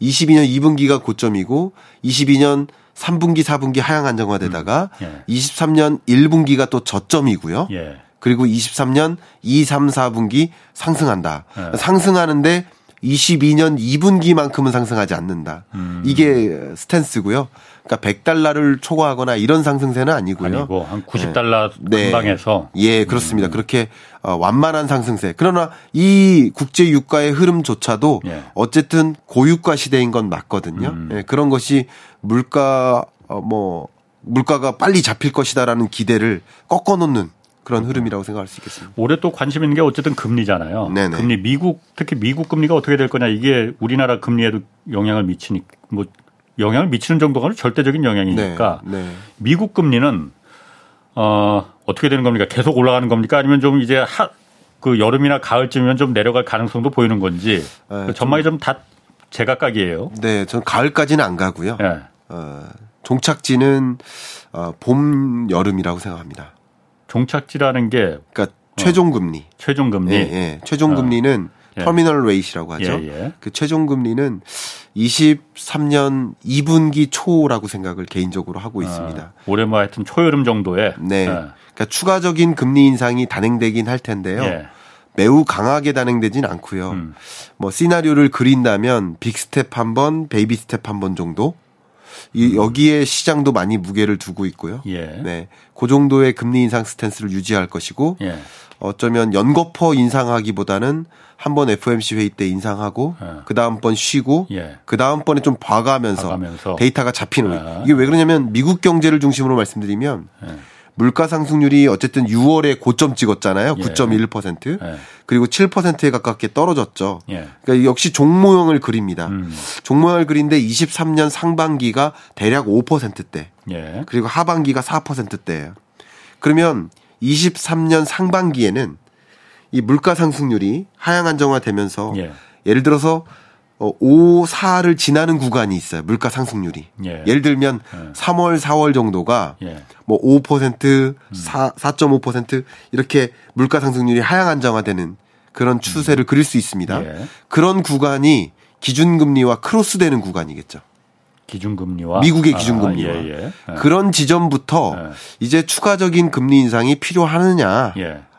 22년 2분기가 고점이고 22년 3분기, 4분기 하향 안정화되다가 음. 예. 23년 1분기가 또 저점이고요. 예. 그리고 23년 2, 3, 4분기 상승한다. 예. 상승하는데 22년 2분기만큼은 상승하지 않는다. 음. 이게 스탠스고요. 그러니까 100달러를 초과하거나 이런 상승세는 아니고요. 아니고 한 90달러 네. 근방에서 네. 예, 그렇습니다. 음. 그렇게 어, 완만한 상승세. 그러나 이 국제 유가의 흐름조차도 예. 어쨌든 고유가 시대인 건 맞거든요. 음. 예, 그런 것이 물가 어, 뭐 물가가 빨리 잡힐 것이다라는 기대를 꺾어 놓는 그런 흐름이라고 생각할 수 있겠습니다. 올해 또 관심 있는 게 어쨌든 금리잖아요. 네네. 금리 미국 특히 미국 금리가 어떻게 될 거냐 이게 우리나라 금리에도 영향을 미치니 뭐 영향을 미치는 정도가 절대적인 영향이니까 네. 네. 미국 금리는 어 어떻게 되는 겁니까? 계속 올라가는 겁니까? 아니면 좀 이제 하, 그 여름이나 가을쯤이면 좀 내려갈 가능성도 보이는 건지 네, 그 전망이 좀 다 제각각이에요. 네, 전 가을까지는 안 가고요. 네. 어, 종착지는 어, 봄 여름이라고 생각합니다. 종착지라는 게 그러니까 최종 금리. 어, 최종 금리. 예, 예. 최종 금리는 어. 터미널 레이시라고 하죠. 예, 예. 그 최종 금리는 23년 2분기 초라고 생각을 개인적으로 하고 아, 있습니다. 아, 올해 뭐 하여튼 초여름 정도에 네. 네. 그러니까 추가적인 금리 인상이 단행되긴 할 텐데요. 예. 매우 강하게 단행되진 않고요. 음. 뭐 시나리오를 그린다면 big step 한 번, baby step 한 번 정도 이 여기에 시장도 많이 무게를 두고 있고요. 예. 네. 그 정도의 금리 인상 스탠스를 유지할 것이고 예. 어쩌면 연거퍼 인상하기보다는 한 번 FOMC 회의 때 인상하고 예. 그 다음번 쉬고 예. 그 다음번에 좀 봐가면서, 봐가면서. 데이터가 잡히는 아. 이게 왜 그러냐면 미국 경제를 중심으로 말씀드리면 예. 물가 상승률이 어쨌든 6월에 고점 찍었잖아요. 9.1%. 예. 그리고 7%에 가깝게 떨어졌죠. 예. 그러니까 역시 종모형을 그립니다. 음. 종모형을 그린데 23년 상반기가 대략 5%대. 예. 그리고 하반기가 4%대예요. 그러면 23년 상반기에는 이 물가 상승률이 하향 안정화되면서 예. 예를 들어서 어, 5, 4를 지나는 구간이 있어요. 물가 상승률이. 예. 를 들면 예. 3월, 4월 정도가 예. 뭐 5%, 음. 4, 4.5% 이렇게 물가 상승률이 하향 안정화되는 그런 추세를 음. 그릴 수 있습니다. 예. 그런 구간이 기준금리와 크로스되는 구간이겠죠. 기준금리와 미국의 기준금리와 아, 예, 예. 그런 지점부터 이제 추가적인 금리 인상이 필요하느냐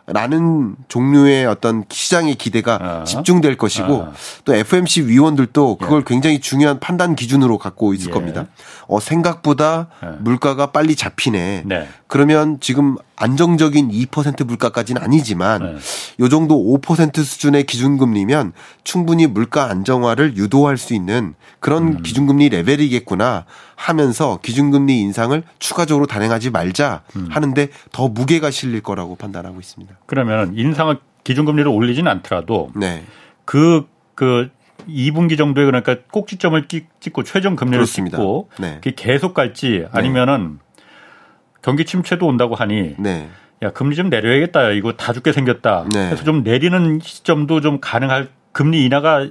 라는 종류의 어떤 시장의 기대가 아. 집중될 것이고 아. 또 FMC 위원들도 그걸 예. 굉장히 중요한 판단 기준으로 갖고 있을 예. 겁니다. 어, 생각보다 예. 물가가 빨리 잡히네. 네. 그러면 지금 안정적인 2% 물가까지는 아니지만 네. 요 정도 5% 수준의 기준금리면 충분히 물가 안정화를 유도할 수 있는 그런 음. 기준금리 레벨이겠구나 하면서 기준금리 인상을 추가적으로 단행하지 말자 음. 하는데 더 무게가 실릴 거라고 판단하고 있습니다. 그러면 인상을 기준금리를 올리지는 않더라도 네. 그, 그 2분기 정도에 그러니까 꼭지점을 찍고 최종 금리를 그렇습니다. 찍고 네. 계속 갈지 아니면은 네. 경기 침체도 온다고 하니 네. 야 금리 좀 내려야겠다 이거 다 죽게 생겼다 네. 그래서 좀 내리는 시점도 좀 가능할 금리 인하가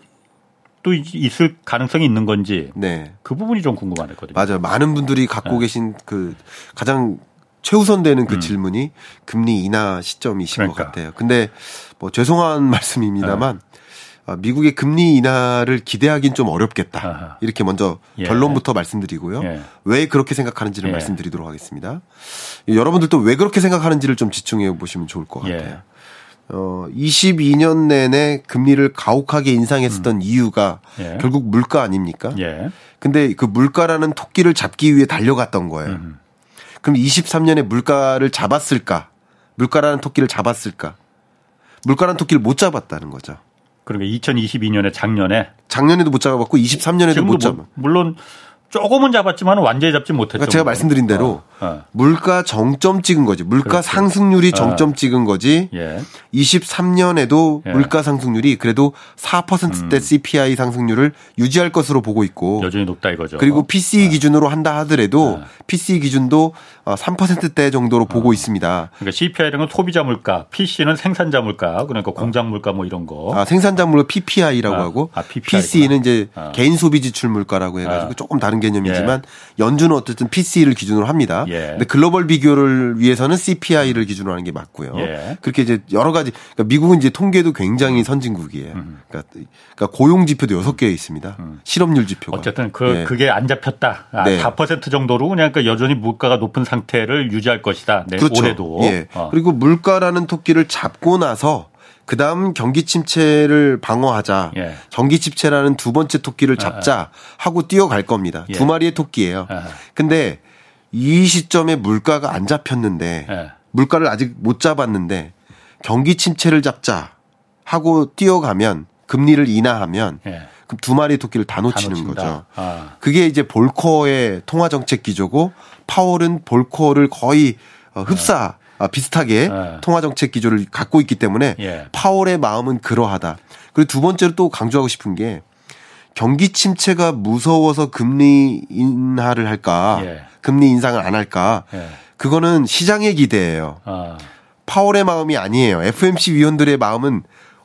또 있을 가능성이 있는 건지 네. 그 부분이 좀 궁금하거든요. 맞아요. 많은 분들이 갖고 네. 계신 그 가장 최우선되는 그 음. 질문이 금리 인하 시점이신 그러니까. 것 같아요. 근데 뭐 죄송한 말씀입니다만 네. 어, 미국의 금리 인하를 기대하기는 좀 어렵겠다. 아하. 이렇게 먼저 예. 결론부터 말씀드리고요. 예. 왜 그렇게 생각하는지를 예. 말씀드리도록 하겠습니다. 여러분들도 왜 그렇게 생각하는지를 좀 집중해 보시면 좋을 것 예. 같아요. 어, 22년 내내 금리를 가혹하게 인상했었던 음. 이유가 예. 결국 물가 아닙니까? 예. 근데 그 물가라는 토끼를 잡기 위해 달려갔던 거예요. 음. 그럼 23년에 물가를 잡았을까? 물가라는 토끼를 잡았을까? 물가라는 토끼를 못 잡았다는 거죠. 그러니까 2022년에 작년에 작년에도 못 잡아봤고 23년에도 못 잡아. 물론 조금은 잡았지만 완전히 잡지 못했죠. 그러니까 제가 말씀드린 대로 어, 어. 물가 정점 찍은 거지. 물가 그렇지. 상승률이 어. 정점 어. 찍은 거지. 예. 23년에도 예. 물가 상승률이 그래도 4%대 음. CPI 상승률을 유지할 것으로 보고 있고 여전히 높다 이거죠. 그리고 PCE 어. 기준으로 한다 하더라도 PCE 기준도 3%대 정도로 보고 있습니다. 그러니까 CPI라는 건 소비자 물가, PC는 생산자 물가, 그러니까 공장 물가 뭐 이런 거. 아, 생산자 물가 PPI라고 아, 하고 아, PC는 이제 개인 소비 지출 물가라고 해 가지고 조금 다른 개념이지만 예. 연준은 어쨌든 PC를 기준으로 합니다. 예. 근데 글로벌 비교를 위해서는 CPI를 기준으로 하는 게 맞고요. 예. 그렇게 이제 여러 가지 그러니까 미국은 이제 통계도 굉장히 선진국이에요. 음. 그러니까, 그러니까 고용 지표도 여섯 개 있습니다. 음. 실업률 지표가. 어쨌든 그 예. 그게 안 잡혔다. 아, 네. 4% 정도로 그냥 그 여전히 물가가 높은 상태를 유지할 것이다. 네, 그렇죠. 올해도. 예. 어. 그리고 물가라는 토끼를 잡고 나서 그 다음 경기 침체를 방어하자. 예. 경기 침체라는 두 번째 토끼를 아, 잡자 아. 하고 뛰어갈 겁니다. 예. 두 마리의 토끼예요. 아. 근데 이 시점에 물가가 안 잡혔는데 예. 물가를 아직 못 잡았는데 경기 침체를 잡자 하고 뛰어가면 금리를 인하하면 예. 그럼 두 마리 토끼를 다 놓치는 다 거죠. 아. 그게 이제 볼커의 통화 정책 기조고 파월은 볼커를 거의 어, 흡사 아, 비슷하게 네. 통화 정책 기조를 갖고 있기 때문에 예. 파월의 마음은 그러하다. 그리고 두 번째로 또 강조하고 싶은 게 경기 침체가 무서워서 금리 인하를 할까? 예. 금리 인상을 안 할까? 예. 그거는 시장의 기대예요. 아. 파월의 마음이 아니에요. FMC 위원들의 마음은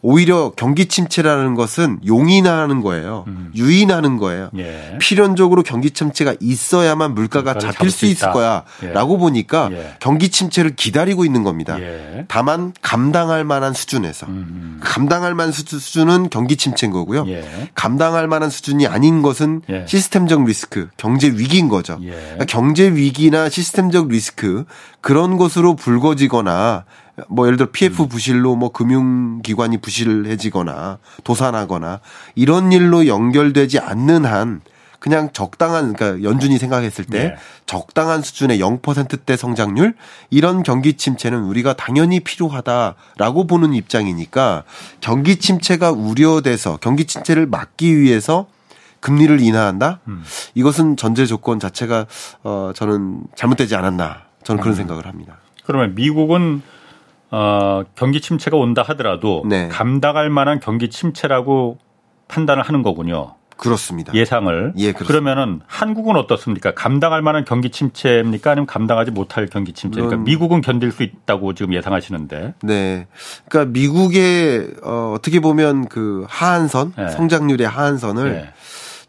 오히려 경기 침체라는 것은 용인하는 거예요. 음. 유인하는 거예요. 예. 필연적으로 경기 침체가 있어야만 물가가 잡힐 수, 수 있을 거야라고 예. 보니까 예. 경기 침체를 기다리고 있는 겁니다. 예. 다만 감당할 만한 수준에서 음. 감당할 만한 수준은 경기 침체인 거고요. 예. 감당할 만한 수준이 아닌 것은 예. 시스템적 리스크, 경제 위기인 거죠. 그러니까 경제 위기나 시스템적 리스크 그런 것으로 불거지거나 뭐 예를 들어 PF 음. 부실로 뭐 금융기관이 부실해지거나 도산하거나 이런 일로 연결되지 않는 한 그냥 적당한 그러니까 연준이 생각했을 때 네. 적당한 수준의 0%대 성장률 이런 경기 침체는 우리가 당연히 필요하다라고 보는 입장이니까 경기 침체가 우려돼서 경기 침체를 막기 위해서 금리를 인하한다? 음. 이것은 전제 조건 자체가 어 저는 잘못되지 않았나. 저는 그런 음. 생각을 합니다. 그러면 미국은 어, 경기 침체가 온다 하더라도 네. 감당할 만한 경기 침체라고 판단을 하는 거군요. 그렇습니다. 예상을. 예, 그렇습니다. 그러면은 한국은 어떻습니까? 감당할 만한 경기 침체입니까? 아니면 감당하지 못할 경기 침체입니까? 미국은 견딜 수 있다고 지금 예상하시는데. 네. 그러니까 미국의 어, 어떻게 보면 그 하한선, 네. 성장률의 하한선을 네.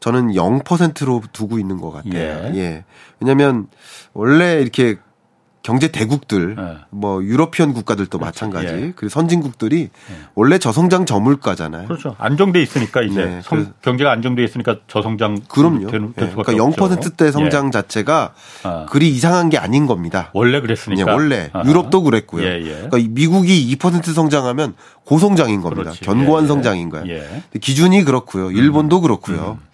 저는 0%로 두고 있는 것 같아요. 예. 예. 왜냐하면 원래 이렇게 경제 대국들 네. 뭐 유러피언 국가들도 마찬가지 예. 그리고 선진국들이 예. 원래 저성장 저물가잖아요. 그렇죠. 안정돼 있으니까 이제 네. 성, 경제가 안정돼 있으니까 저성장 그럼요. 되는, 될 예. 그러니까 0%대 성장 예. 자체가 아. 그리 이상한 게 아닌 겁니다. 원래 그랬으니까. 네, 원래 아하. 유럽도 그랬고요. 예, 예. 그러니까 미국이 2% 성장하면 고성장인 겁니다. 그렇지. 견고한 성장인 거예요. 기준이 그렇고요. 일본도 음. 그렇고요. 음.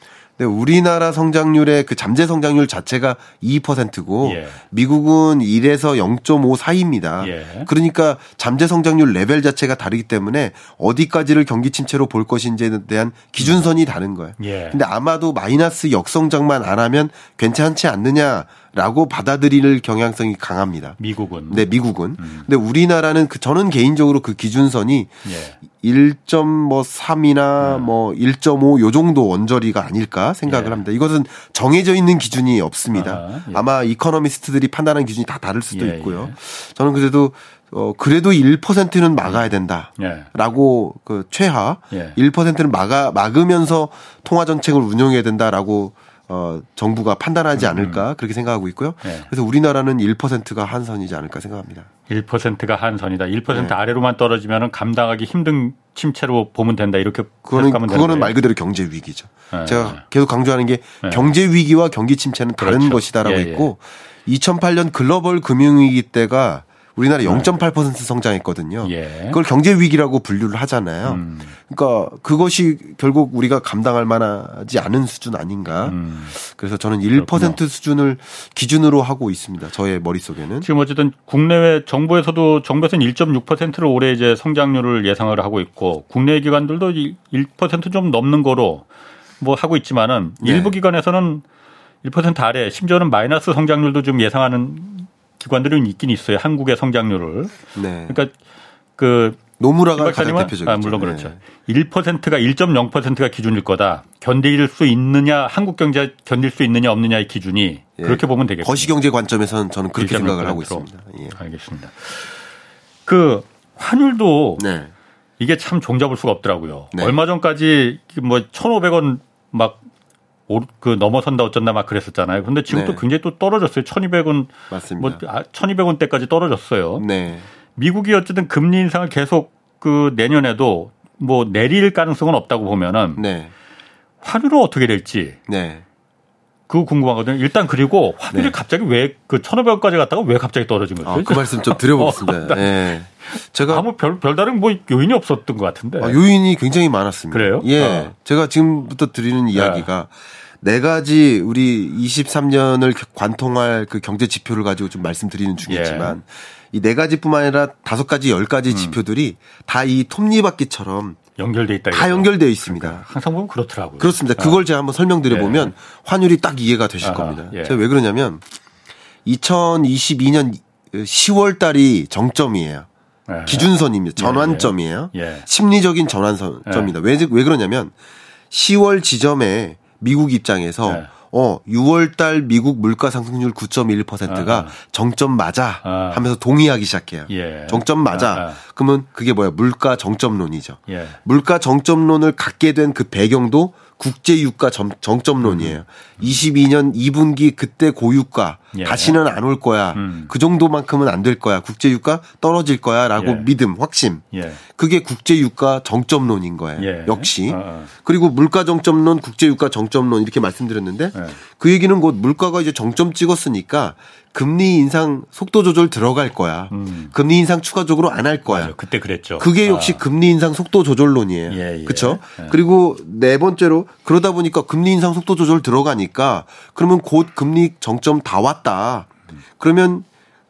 네, 우리나라 성장률의 그 잠재 성장률 자체가 2%고 예. 미국은 1에서 0.5 사이입니다. 예. 그러니까 잠재 성장률 레벨 자체가 다르기 때문에 어디까지를 경기 침체로 볼 것인지에 대한 기준선이 다른 거예요. 예. 근데 아마도 마이너스 역성장만 안 하면 괜찮지 않느냐 라고 받아들일 경향성이 강합니다. 미국은. 네, 미국은. 음. 근데 우리나라는 그 저는 개인적으로 그 기준선이 예. 1.3이나 음. 뭐 1.5 요 정도 언저리가 아닐까 생각을 예. 합니다. 이것은 정해져 있는 기준이 없습니다. 아하, 예. 아마 이코노미스트들이 판단하는 기준이 다 다를 수도 예, 있고요. 예. 저는 그래도 어 그래도 1%는 막아야 된다라고 예. 그 최하 1%는 막아 막으면서 통화 정책을 운영해야 된다라고 어, 정부가 판단하지 음, 않을까 음. 그렇게 생각하고 있고요. 네. 그래서 우리나라는 1%가 한선이지 않을까 생각합니다. 1%가 한선이다. 1% 네. 아래로만 떨어지면 감당하기 힘든 침체로 보면 된다. 이렇게 그거는 그거는 말 그대로 경제 위기죠. 네. 제가 계속 강조하는 게 네. 경제 위기와 경기 침체는 다른 그렇죠. 것이다라고 예, 했고 예. 2008년 글로벌 금융 위기 때가 우리나라 0.8% 성장했거든요. 예. 그걸 경제 위기라고 분류를 하잖아요. 음. 그러니까 그것이 결국 우리가 감당할 만하지 않은 수준 아닌가. 음. 그래서 저는 1% 그렇구나. 수준을 기준으로 하고 있습니다. 저의 머릿속에는. 지금 어쨌든 국내외 정부에서도 정부에서는 1.6%를 올해 이제 성장률을 예상을 하고 있고 국내 기관들도 1%좀 넘는 거로 뭐 하고 있지만은 네. 일부 기관에서는 1% 아래 심지어는 마이너스 성장률도 좀 예상하는 기관들은 있긴 있어요. 한국의 성장률을. 네. 그러니까 그 노무라가 가장 대표적이죠. 아, 물론 그렇죠. 네. 1%가 1.0%가 기준일 거다. 견딜 수 있느냐, 한국 경제 견딜 수 있느냐 없느냐의 기준이 예. 그렇게 보면 되겠습니다. 거시 경제 관점에서는 저는 그렇게 생각을 하고 있습니다. 예. 알겠습니다. 그 환율도 네. 이게 참 종잡을 수가 없더라고요. 네. 얼마 전까지 뭐 1,500원 막 그 넘어선다 어쩐다 막 그랬었잖아요. 근데 지금 네. 또 굉장히 또 떨어졌어요. 1200원 맞습니다. 뭐 1200원대까지 아, 떨어졌어요. 네. 미국이 어쨌든 금리 인상을 계속 그 내년에도 뭐 내릴 가능성은 없다고 보면은 네. 환율은 어떻게 될지 네. 그거 궁금하거든요. 일단 그리고 환율이 네. 갑자기 왜 그 1,500원까지 갔다가 왜 갑자기 떨어진 거죠? 아, 그 말씀 좀 드려보겠습니다. 어, 네. 제가 아무 별 별다른 뭐 요인이 없었던 것 같은데. 아, 요인이 굉장히 많았습니다. 그래요? 예. 어. 제가 지금부터 드리는 이야기가 네. 네 가지 우리 23년을 관통할 그 경제 지표를 가지고 좀 말씀드리는 중이지만 예. 이네 가지뿐만 아니라 다섯 가지, 열 가지 음. 지표들이 다 이 톱니바퀴처럼 연결돼 있다. 다 연결되어 있습니다. 그러니까 항상 보면 그렇더라고요. 그렇습니다. 아. 그걸 제가 한번 설명드려 보면 예. 환율이 딱 이해가 되실 아 겁니다. 예. 제가 왜 그러냐면 2022년 10월 달이 정점이에요. 예. 기준선입니다. 예, 전환점이에요. 예. 심리적인 전환점입니다. 왜, 왜 그러냐면 10월 지점에 미국 입장에서 어, 6월 달 미국 물가 상승률 9.1%가 아, 정점 맞아 아. 하면서 동의하기 시작해요. 예. 정점 맞아. 아, 아. 그러면 그게 뭐야? 물가 정점론이죠. 예. 물가 정점론을 갖게 된 그 배경도 국제 유가 정점론이에요. 음. 22년 2분기 그때 고유가 예. 다시는 안 올 거야. 음. 그 정도만큼은 안 될 거야. 국제 유가 떨어질 거야라고 예. 믿음, 확심. 예. 그게 국제 유가 정점론인 거예요. 예. 역시. 어, 어. 그리고 물가 정점론, 국제 유가 정점론 이렇게 말씀드렸는데 예. 그 얘기는 곧 물가가 이제 정점 찍었으니까 금리 인상 속도 조절 들어갈 거야. 음. 금리 인상 추가적으로 안 할 거야. 맞아, 그때 그랬죠. 그게 역시 아. 금리 인상 속도 조절론이에요. 예, 예. 그렇죠? 예. 그리고 네 번째로 그러다 보니까 금리 인상 속도 조절 들어가니까 그러면 곧 금리 정점 다 왔다. 그러면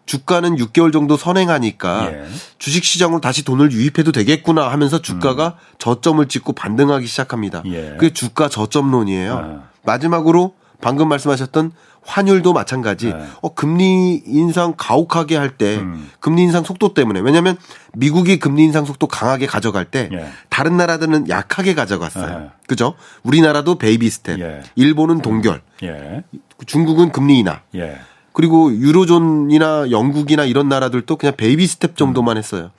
주가는 6개월 정도 선행하니까 예. 주식 시장으로 다시 돈을 유입해도 되겠구나 하면서 주가가 음. 저점을 찍고 반등하기 시작합니다. 예. 그게 주가 저점론이에요. 아. 마지막으로 방금 말씀하셨던 환율도 마찬가지. 네. 어 금리 인상 가혹하게 할때 음. 금리 인상 속도 때문에 왜냐하면 미국이 금리 인상 속도 강하게 가져갈 때 예. 다른 나라들은 약하게 가져갔어요. 예. 그죠? 우리나라도 baby step, 예. 일본은 동결, 예. 중국은 금리 인하. 예. 그리고 유로존이나 영국이나 이런 나라들도 그냥 baby step 정도만 음. 했어요.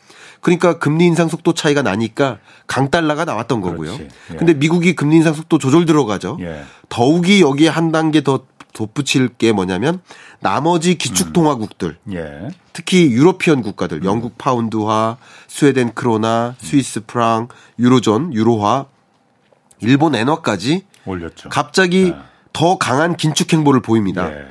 그러니까 금리 인상 속도 차이가 나니까 강달러가 나왔던 거고요. 예. 근데 미국이 금리 인상 속도 조절 들어가죠. 예. 더욱이 여기에 한 단계 더 덧붙일 게 뭐냐면 나머지 기축통화국들 음. 예. 특히 European 국가들 음. 영국 파운드화, 스웨덴 크로나, 스위스 프랑, 유로존, 유로화, 일본 엔화까지 올렸죠. 갑자기 네. 더 강한 긴축 행보를 보입니다. 예.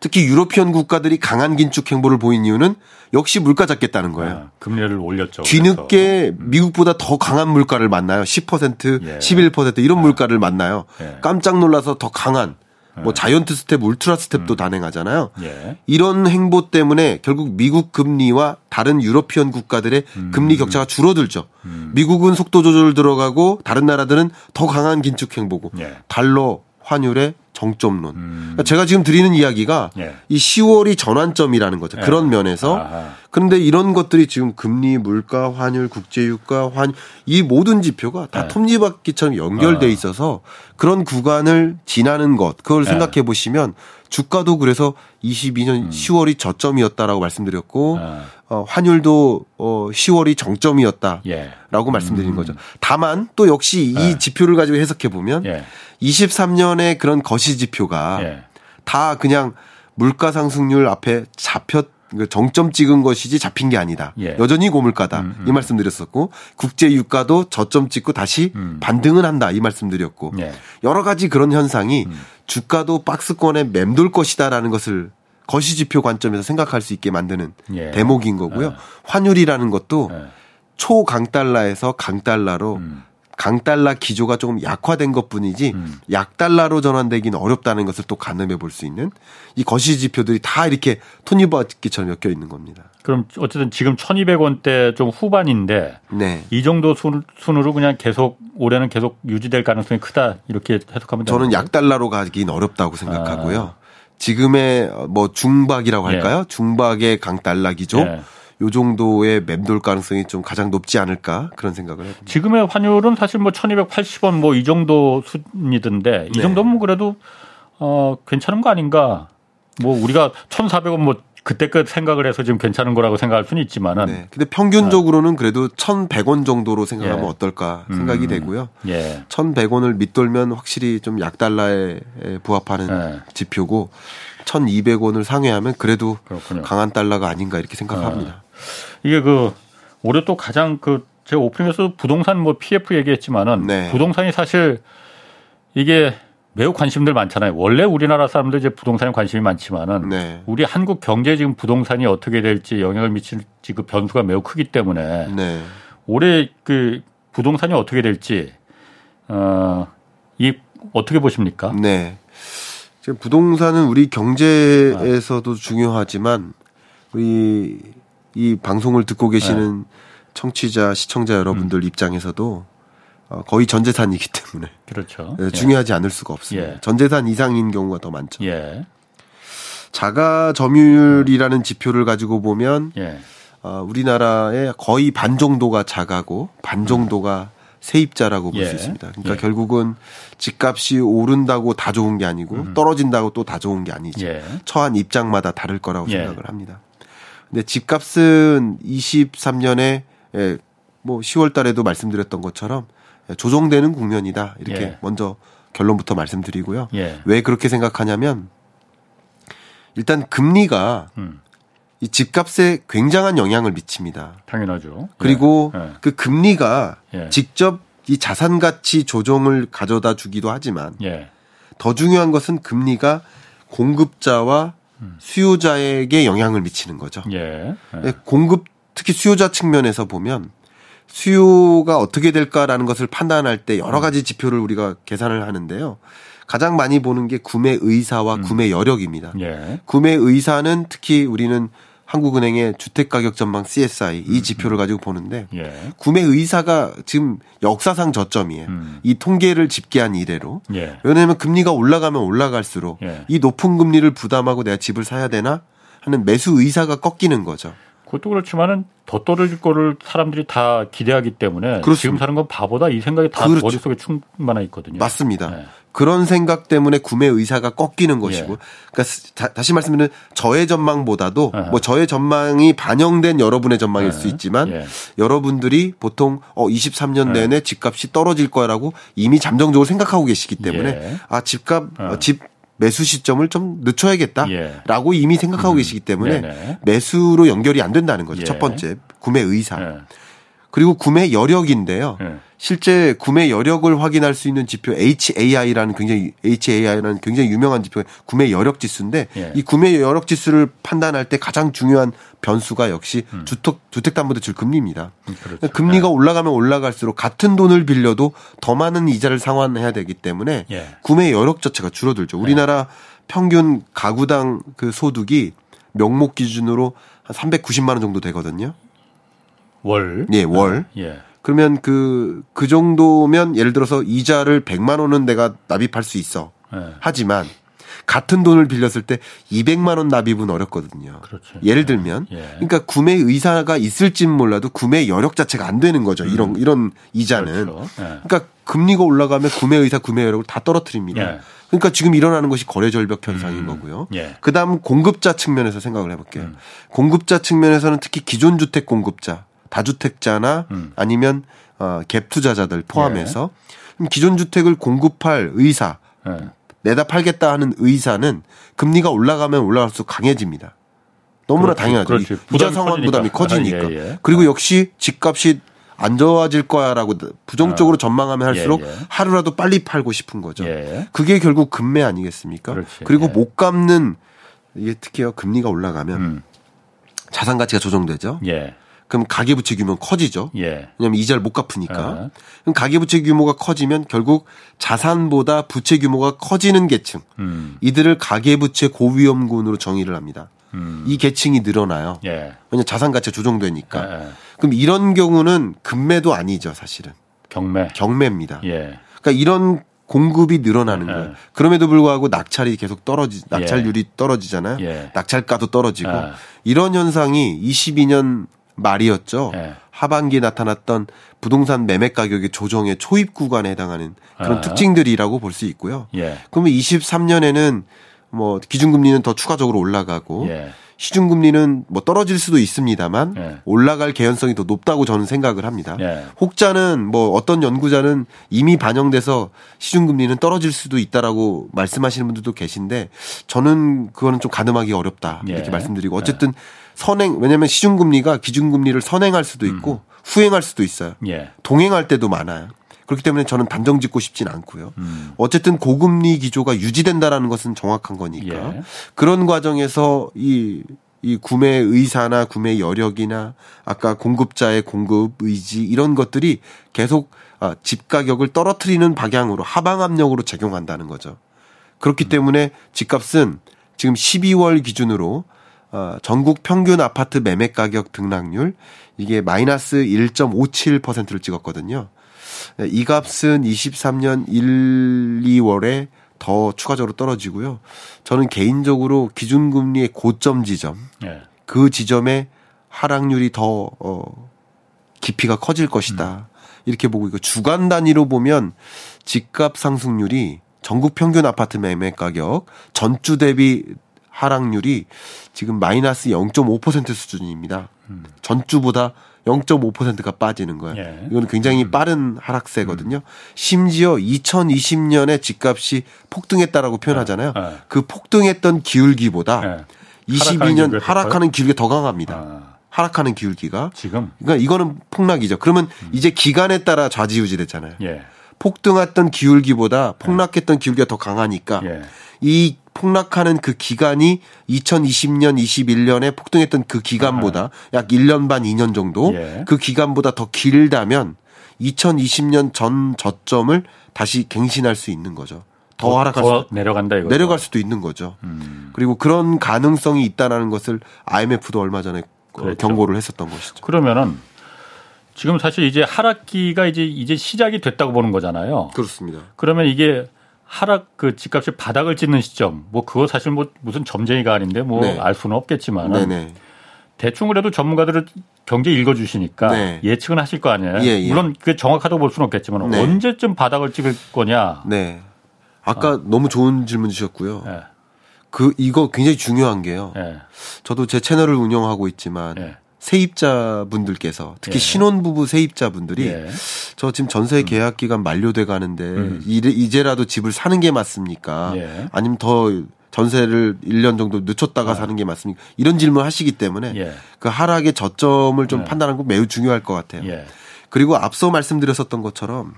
특히 European 국가들이 강한 긴축 행보를 보인 이유는 역시 물가 잡겠다는 거예요. 아, 금리를 올렸죠. 뒤늦게 그래서. 미국보다 더 강한 물가를 만나요. 10%, 예. 11% 이런 아. 물가를 만나요. 예. 깜짝 놀라서 더 강한 뭐 예. giant step, ultra step도 음. 단행하잖아요. 예. 이런 행보 때문에 결국 미국 금리와 다른 European 국가들의 음. 금리 격차가 줄어들죠. 음. 미국은 속도 조절 들어가고 다른 나라들은 더 강한 긴축 행보고 예. 달러 환율의 정점론. 음. 그러니까 제가 지금 드리는 이야기가 예. 이 10월이 전환점이라는 거죠. 예. 그런 면에서. 아하. 그런데 이런 것들이 지금 금리, 물가, 환율, 국제유가, 환, 이 모든 지표가 다 예. 톱니바퀴처럼 연결돼 아. 있어서 그런 구간을 지나는 것, 그걸 예. 생각해 보시면 주가도 그래서 22년 음. 10월이 저점이었다라고 말씀드렸고, 아. 어, 환율도 어, 10월이 정점이었다라고 예. 말씀드린 음. 거죠. 다만 또 역시 이 예. 지표를 가지고 해석해 보면 23년의 그런 거시 지표가 예. 다 그냥 물가 상승률 앞에 잡혔 그 정점 찍은 것이지 잡힌 게 아니다. 예. 여전히 고물가다. 음, 음. 이 말씀 드렸었고 국제 유가도 저점 찍고 다시 음. 반등은 한다. 이 말씀 드렸고 예. 여러 가지 그런 현상이 음. 주가도 박스권에 맴돌 것이다라는 것을 거시지표 관점에서 생각할 수 있게 만드는 예. 대목인 거고요. 예. 환율이라는 것도 예. 초강달러에서 강달러로 음. 강달러 기조가 조금 약화된 것 뿐이지 음. 약달러로 전환되기는 어렵다는 것을 또 가늠해 볼 수 있는 이 거시 지표들이 다 이렇게 톱니바퀴처럼 엮여 있는 겁니다. 그럼 어쨌든 지금 1200원대 좀 후반인데 네. 이 정도 순, 순으로 그냥 계속 올해는 계속 유지될 가능성이 크다 이렇게 해석하면 저는 약달러로 가기는 어렵다고 생각하고요. 아. 지금의 뭐 중박이라고 할까요? 예. 중박의 강달러 기조 예. 요 정도의 맴돌 가능성이 좀 가장 높지 않을까 그런 생각을 해봅니다. 지금의 환율은 사실 뭐 1280원 뭐 이 정도 수준이던데 이 네. 정도면 그래도 어 괜찮은 거 아닌가? 뭐 우리가 1,400원 뭐 그때 끝 생각을 해서 지금 괜찮은 거라고 생각할 수는 있지만은. 네. 근데 평균적으로는 어. 그래도 1,100원 정도로 생각하면 예. 어떨까 생각이 음. 되고요. 예. 1,100원을 밑돌면 확실히 좀 약달러에 부합하는 예. 지표고 1,200원을 상회하면 그래도 그렇군요. 강한 달러가 아닌가 이렇게 생각합니다. 어. 이게 그 올해 또 가장 그 제가 오프닝에서 부동산 뭐 PF 얘기했지만은 네. 부동산이 사실 이게 매우 관심들 많잖아요. 원래 우리나라 사람들 이제 부동산에 관심이 많지만은 네. 우리 한국 경제 지금 부동산이 어떻게 될지 영향을 미칠지 그 변수가 매우 크기 때문에 네. 올해 그 부동산이 어떻게 될지 어이 어떻게 보십니까? 네. 지금 부동산은 우리 경제에서도 아. 중요하지만 우리 이 방송을 듣고 계시는 네. 청취자 시청자 여러분들 음. 입장에서도 어, 거의 전 재산이기 때문에 그렇죠. 네, 중요하지 예. 않을 수가 없습니다. 예. 전 재산 이상인 경우가 더 많죠. 예. 자가 점유율이라는 지표를 가지고 보면 예. 어, 우리나라의 거의 반 정도가 자가고 반 정도가 세입자라고 볼수 예. 있습니다. 그러니까 예. 결국은 집값이 오른다고 다 좋은 게 아니고 음. 떨어진다고 또 다 좋은 게 아니죠. 처한 입장마다 다를 거라고 생각을 합니다. 근데 집값은 23년에 뭐 10월 달에도 말씀드렸던 것처럼 조정되는 국면이다. 이렇게 예. 먼저 결론부터 말씀드리고요. 예. 왜 그렇게 생각하냐면 일단 금리가 음. 이 집값에 굉장한 영향을 미칩니다. 당연하죠. 그리고 예. 예. 그 금리가 예. 직접 이 자산 가치 조정을 가져다 주기도 하지만 예. 더 중요한 것은 금리가 공급자와 음. 수요자에게 영향을 미치는 거죠. 공급 특히 수요자 측면에서 보면 수요가 어떻게 될까라는 것을 판단할 때 여러 가지 지표를 우리가 계산을 하는데요. 가장 많이 보는 게 구매 의사와 음. 구매 여력입니다. 예. 구매 의사는 특히 우리는 한국은행의 주택가격 전망 CSI 이 음, 지표를 음. 가지고 보는데 예. 구매 의사가 지금 역사상 저점이에요. 음. 이 통계를 집계한 이래로. 예. 왜냐하면 금리가 올라가면 올라갈수록 예. 이 높은 금리를 부담하고 내가 집을 사야 되나 하는 매수 의사가 꺾이는 거죠. 그것도 그렇지만은 더 떨어질 거를 사람들이 다 기대하기 때문에 그렇습니다. 지금 사는 건 바보다 이 생각이 다 그렇죠. 머릿속에 충만해 있거든요. 맞습니다. 네. 그런 생각 때문에 구매 의사가 꺾이는 것이고 예. 그러니까 다, 시 말씀드리면 저의 전망보다도 예. 뭐 저의 전망이 반영된 여러분의 전망일 예. 수 있지만 예. 여러분들이 보통 어 23년 예. 내내 집값이 떨어질 거라고 이미 잠정적으로 생각하고 계시기 때문에 예. 아 집값 어, 집 매수 시점을 좀 늦춰야겠다라고 예. 이미 생각하고 음. 계시기 때문에 네네. 매수로 연결이 안 된다는 거죠. 예. 첫 번째 구매 의사. 예. 그리고 구매 여력인데요. 예. 실제 구매 여력을 확인할 수 있는 지표 HAI라는 굉장히 HAI라는 굉장히 유명한 지표 구매 여력 지수인데 예. 이 구매 여력 지수를 판단할 때 가장 중요한 변수가 역시 음. 주택 주택담보대출 금리입니다. 음, 그렇죠. 금리가 예. 올라가면 올라갈수록 같은 돈을 빌려도 더 많은 이자를 상환해야 되기 때문에 예. 구매 여력 자체가 줄어들죠. 우리나라 평균 가구당 그 소득이 명목 기준으로 한 390만 원 정도 되거든요. 월. 예, 월. 예. 그러면 그, 그 정도면 예를 들어서 이자를 100만 원은 내가 납입할 수 있어. 예. 하지만 같은 돈을 빌렸을 때 200만 원 납입은 어렵거든요. 그렇죠. 예를 예. 들면 예. 그러니까 구매 의사가 있을진 몰라도 구매 여력 자체가 안 되는 거죠. 음. 이런 이런 이자는. 그렇죠. 예. 그러니까 금리가 올라가면 구매 의사 구매 여력을 다 떨어뜨립니다. 예. 그러니까 지금 일어나는 것이 거래 절벽 현상인 음. 거고요. 예. 그다음 공급자 측면에서 생각을 해 볼게요. 음. 공급자 측면에서는 특히 기존 주택 공급자, 다주택자나 음. 아니면 어, 갭 투자자들 포함해서 예. 기존 주택을 공급할 의사, 예. 내다 팔겠다 하는 의사는 금리가 올라가면 올라갈수록 강해집니다. 너무나 그렇지, 당연하죠. 그렇지. 이자 상환 부담이 커지니까. 아, 예, 예. 그리고 역시 집값이 안 좋아질 거야라고 부정적으로 아. 전망하면 할수록 예, 예. 하루라도 빨리 팔고 싶은 거죠. 예. 그게 결국 금매 아니겠습니까? 그렇지, 그리고 예. 못 갚는 이게 특히요 금리가 올라가면 음. 자산 가치가 조정되죠. 예. 그럼 가계부채 규모는 커지죠. 예. 왜냐하면 이자를 못 갚으니까. 아. 그럼 가계부채 규모가 커지면 결국 자산보다 부채 규모가 커지는 계층. 음. 이들을 가계부채 고위험군으로 정의를 합니다. 음. 이 계층이 늘어나요. 예. 왜냐 자산 가치가 조정되니까. 예. 그럼 이런 경우는 금매도 아니죠, 사실은. 경매. 경매입니다. 예. 그러니까 이런 공급이 늘어나는 예. 거예요. 그럼에도 불구하고 낙찰이 계속 떨어지, 낙찰률이 예. 떨어지잖아요. 예. 낙찰가도 떨어지고 아. 이런 현상이 22년 말이었죠. 예. 하반기에 나타났던 부동산 매매 가격의 조정의 초입 구간에 해당하는 그런 아. 특징들이라고 볼 수 있고요. 예. 그러면 23년에는 뭐 기준금리는 더 추가적으로 올라가고 예. 시중금리는 뭐 떨어질 수도 있습니다만 예. 올라갈 개연성이 더 높다고 저는 생각을 합니다. 예. 혹자는 뭐 어떤 연구자는 이미 반영돼서 시중금리는 떨어질 수도 있다라고 말씀하시는 분들도 계신데 저는 그거는 좀 가늠하기 어렵다 이렇게 예. 말씀드리고 어쨌든 선행 왜냐하면 시중금리가 기준금리를 선행할 수도 있고 음. 후행할 수도 있어요. 예. 동행할 때도 많아요. 그렇기 때문에 저는 단정 짓고 싶진 않고요. 음. 어쨌든 고금리 기조가 유지된다라는 것은 정확한 거니까 예. 그런 과정에서 이, 이 구매 의사나 구매 여력이나 아까 공급자의 공급 의지 이런 것들이 계속 아, 집 가격을 떨어뜨리는 방향으로 하방 압력으로 작용한다는 거죠. 그렇기 음. 때문에 집값은 지금 12월 기준으로 어, 전국 평균 아파트 매매 가격 등락률 이게 마이너스 1.57%를 찍었거든요. 이 값은 23년 1, 2월에 더 추가적으로 떨어지고요. 저는 개인적으로 기준금리의 고점 지점, 네. 그 지점에 하락률이 더 어, 깊이가 커질 것이다. 음. 이렇게 보고 있고 주간 단위로 보면 집값 상승률이 전국 평균 아파트 매매 가격 전주 대비 하락률이 지금 마이너스 0.5% 수준입니다. 음. 전주보다 0.5%가 빠지는 거예요. 예. 이거는 굉장히 음. 빠른 하락세거든요. 음. 심지어 2020년에 집값이 폭등했다라고 표현하잖아요. 예. 예. 그 폭등했던 기울기보다 예. 22년 하락하는 기울기 더 강합니다. 아. 하락하는 기울기가 지금 그러니까 이거는 폭락이죠. 그러면 음. 이제 기간에 따라 좌지우지 됐잖아요. 예. 폭등했던 기울기보다 폭락했던 기울기가 더 강하니까 예. 이 폭락하는 그 기간이 2020년, 21년에 폭등했던 그 기간보다 아. 약 1년 반, 2년 정도 예. 그 기간보다 더 길다면 2020년 전 저점을 다시 갱신할 수 있는 거죠. 더, 더 하락할 더 수 내려간다 이거 내려갈 수도 있는 거죠. 음. 그리고 그런 가능성이 있다라는 것을 IMF도 얼마 전에 그렇죠. 경고를 했었던 것이죠. 그러면은 지금 사실 이제 하락기가 이제 이제 시작이 됐다고 보는 거잖아요. 그렇습니다. 그러면 이게 하락 그 집값이 바닥을 찍는 시점 뭐 그거 사실 뭐 무슨 점쟁이가 아닌데 뭐알 네. 수는 없겠지만 은 대충 그래도 전문가들은 경제 읽어주시니까 네. 예측은 하실 거 아니에요. 예, 예. 물론 그게 정확하다고 볼 수는 없겠지만 네. 언제쯤 바닥을 찍을 거냐. 네. 아까 어. 너무 좋은 질문 주셨고요. 네. 그 이거 굉장히 중요한 게요. 네. 저도 제 채널을 운영하고 있지만 네. 세입자분들께서 특히 예. 신혼부부 세입자분들이 예. 저 지금 전세 음. 계약 기간 만료돼 가는데 음. 이제라도 집을 사는 게 맞습니까? 예. 아니면 더 전세를 1년 정도 늦췄다가 아. 사는 게 맞습니까? 이런 질문 하시기 때문에 예. 그 하락의 저점을 좀 예. 판단하는 건 매우 중요할 것 같아요. 예. 그리고 앞서 말씀드렸었던 것처럼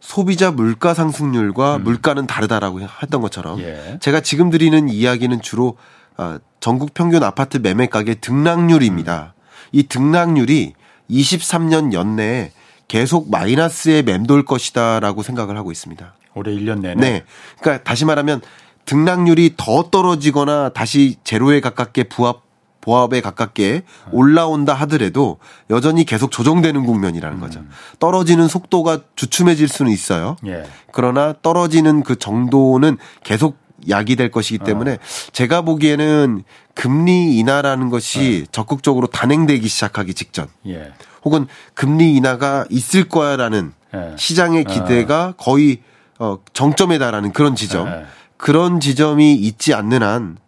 소비자 물가 상승률과 음. 물가는 다르다라고 했던 것처럼 제가 지금 드리는 이야기는 주로 어, 전국 평균 아파트 매매 가격 등락률입니다. 이 등락률이 23년 연내에 계속 마이너스에 맴돌 것이다라고 생각을 하고 있습니다. 올해 1년 내내. 네. 그러니까 다시 말하면 등락률이 더 떨어지거나 다시 제로에 가깝게 부합 보합에 가깝게 올라온다 하더라도 여전히 계속 조정되는 국면이라는 거죠. 음. 떨어지는 속도가 주춤해질 수는 있어요. 예. 그러나 떨어지는 그 정도는 계속 약이 될 것이기 때문에 어. 제가 보기에는 금리 인하라는 것이 어. 적극적으로 단행되기 시작하기 직전 예. 혹은 금리 인하가 있을 거야라는 예. 시장의 어. 기대가 어. 거의 어 정점에 달하는 그런 지점 예. 그런 지점이 있지 않는 한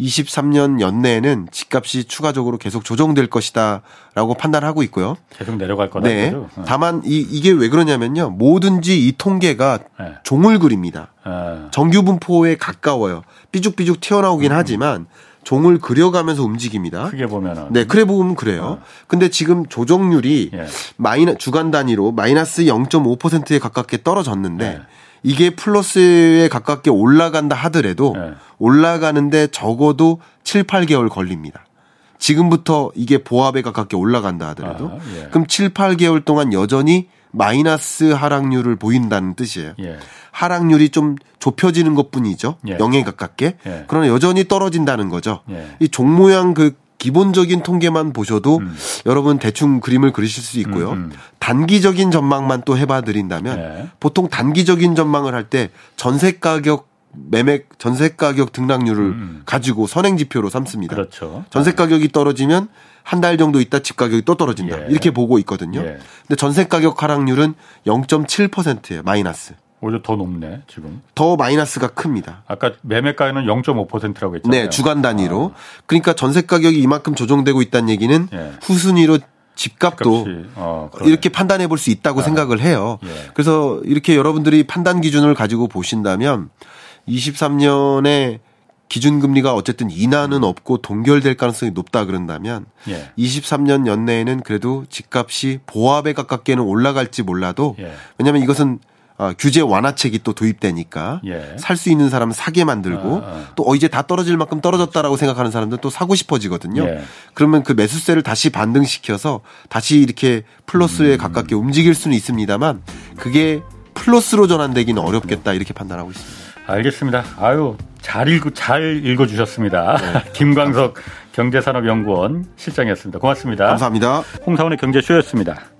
23년 연내에는 집값이 추가적으로 계속 조정될 것이다라고 판단하고 있고요. 계속 내려갈 거다. 네. 거 어. 다만 이 이게 왜 그러냐면요. 뭐든지 이 통계가 네. 종을 그립니다. 네. 정규 분포에 가까워요. 삐죽삐죽 튀어나오긴 음. 하지만 종을 그려가면서 움직입니다. 크게 보면은. 네, 그래 보면 그래요. 어. 근데 지금 조정률이 예. 마이너 주간 단위로 마이너스 0.5%에 가깝게 떨어졌는데 예. 이게 플러스에 가깝게 올라간다 하더라도 네. 올라가는데 적어도 7, 8개월 걸립니다. 지금부터 이게 보합에 가깝게 올라간다 하더라도 아, 예. 그럼 7, 8개월 동안 여전히 마이너스 하락률을 보인다는 뜻이에요. 예. 하락률이 좀 좁혀지는 것 뿐이죠. 예. 0에 가깝게. 예. 그러나 여전히 떨어진다는 거죠. 예. 이종 모양 그 기본적인 통계만 보셔도 음. 여러분 대충 그림을 그리실 수 있고요. 음, 음. 단기적인 전망만 또 해봐 드린다면 네. 보통 단기적인 전망을 할 때 전세 가격 매매 전세 가격 등락률을 음, 음. 가지고 선행 지표로 삼습니다. 그렇죠. 전세 가격이 떨어지면 한 달 정도 있다 집 가격이 또 떨어진다. 예. 이렇게 보고 있거든요. 예. 근데 전세 가격 하락률은 0.7%예요. 마이너스. 오히려 더 높네 지금. 더 마이너스가 큽니다. 아까 매매가는 0.5%라고 했잖아요. 네, 주간 단위로. 아. 그러니까 전세 가격이 이만큼 조정되고 있다는 얘기는 예. 후순위로 집값도 어, 이렇게 판단해 볼 수 있다고 아. 생각을 해요. 예. 그래서 이렇게 여러분들이 판단 기준을 가지고 보신다면 23년에 기준금리가 어쨌든 인하는 없고 동결될 가능성이 높다 그런다면 예. 23년 연내에는 그래도 집값이 보합에 가깝게는 올라갈지 몰라도 예. 왜냐하면 이것은 어, 규제 완화책이 또 도입되니까 예. 살수 있는 사람은 사게 만들고 아, 아. 또 어, 이제 다 떨어질 만큼 떨어졌다라고 생각하는 사람들은 또 사고 싶어지거든요. 예. 그러면 그 매수세를 다시 반등시켜서 다시 이렇게 플러스에 음. 가깝게 움직일 수는 있습니다만 그게 플러스로 전환되기는 어렵겠다 이렇게 판단하고 있습니다. 알겠습니다. 아유 잘 읽고 잘 읽어주셨습니다. 네. 김광석 경제산업연구원 실장이었습니다. 고맙습니다. 감사합니다. 홍사원의 경제쇼였습니다.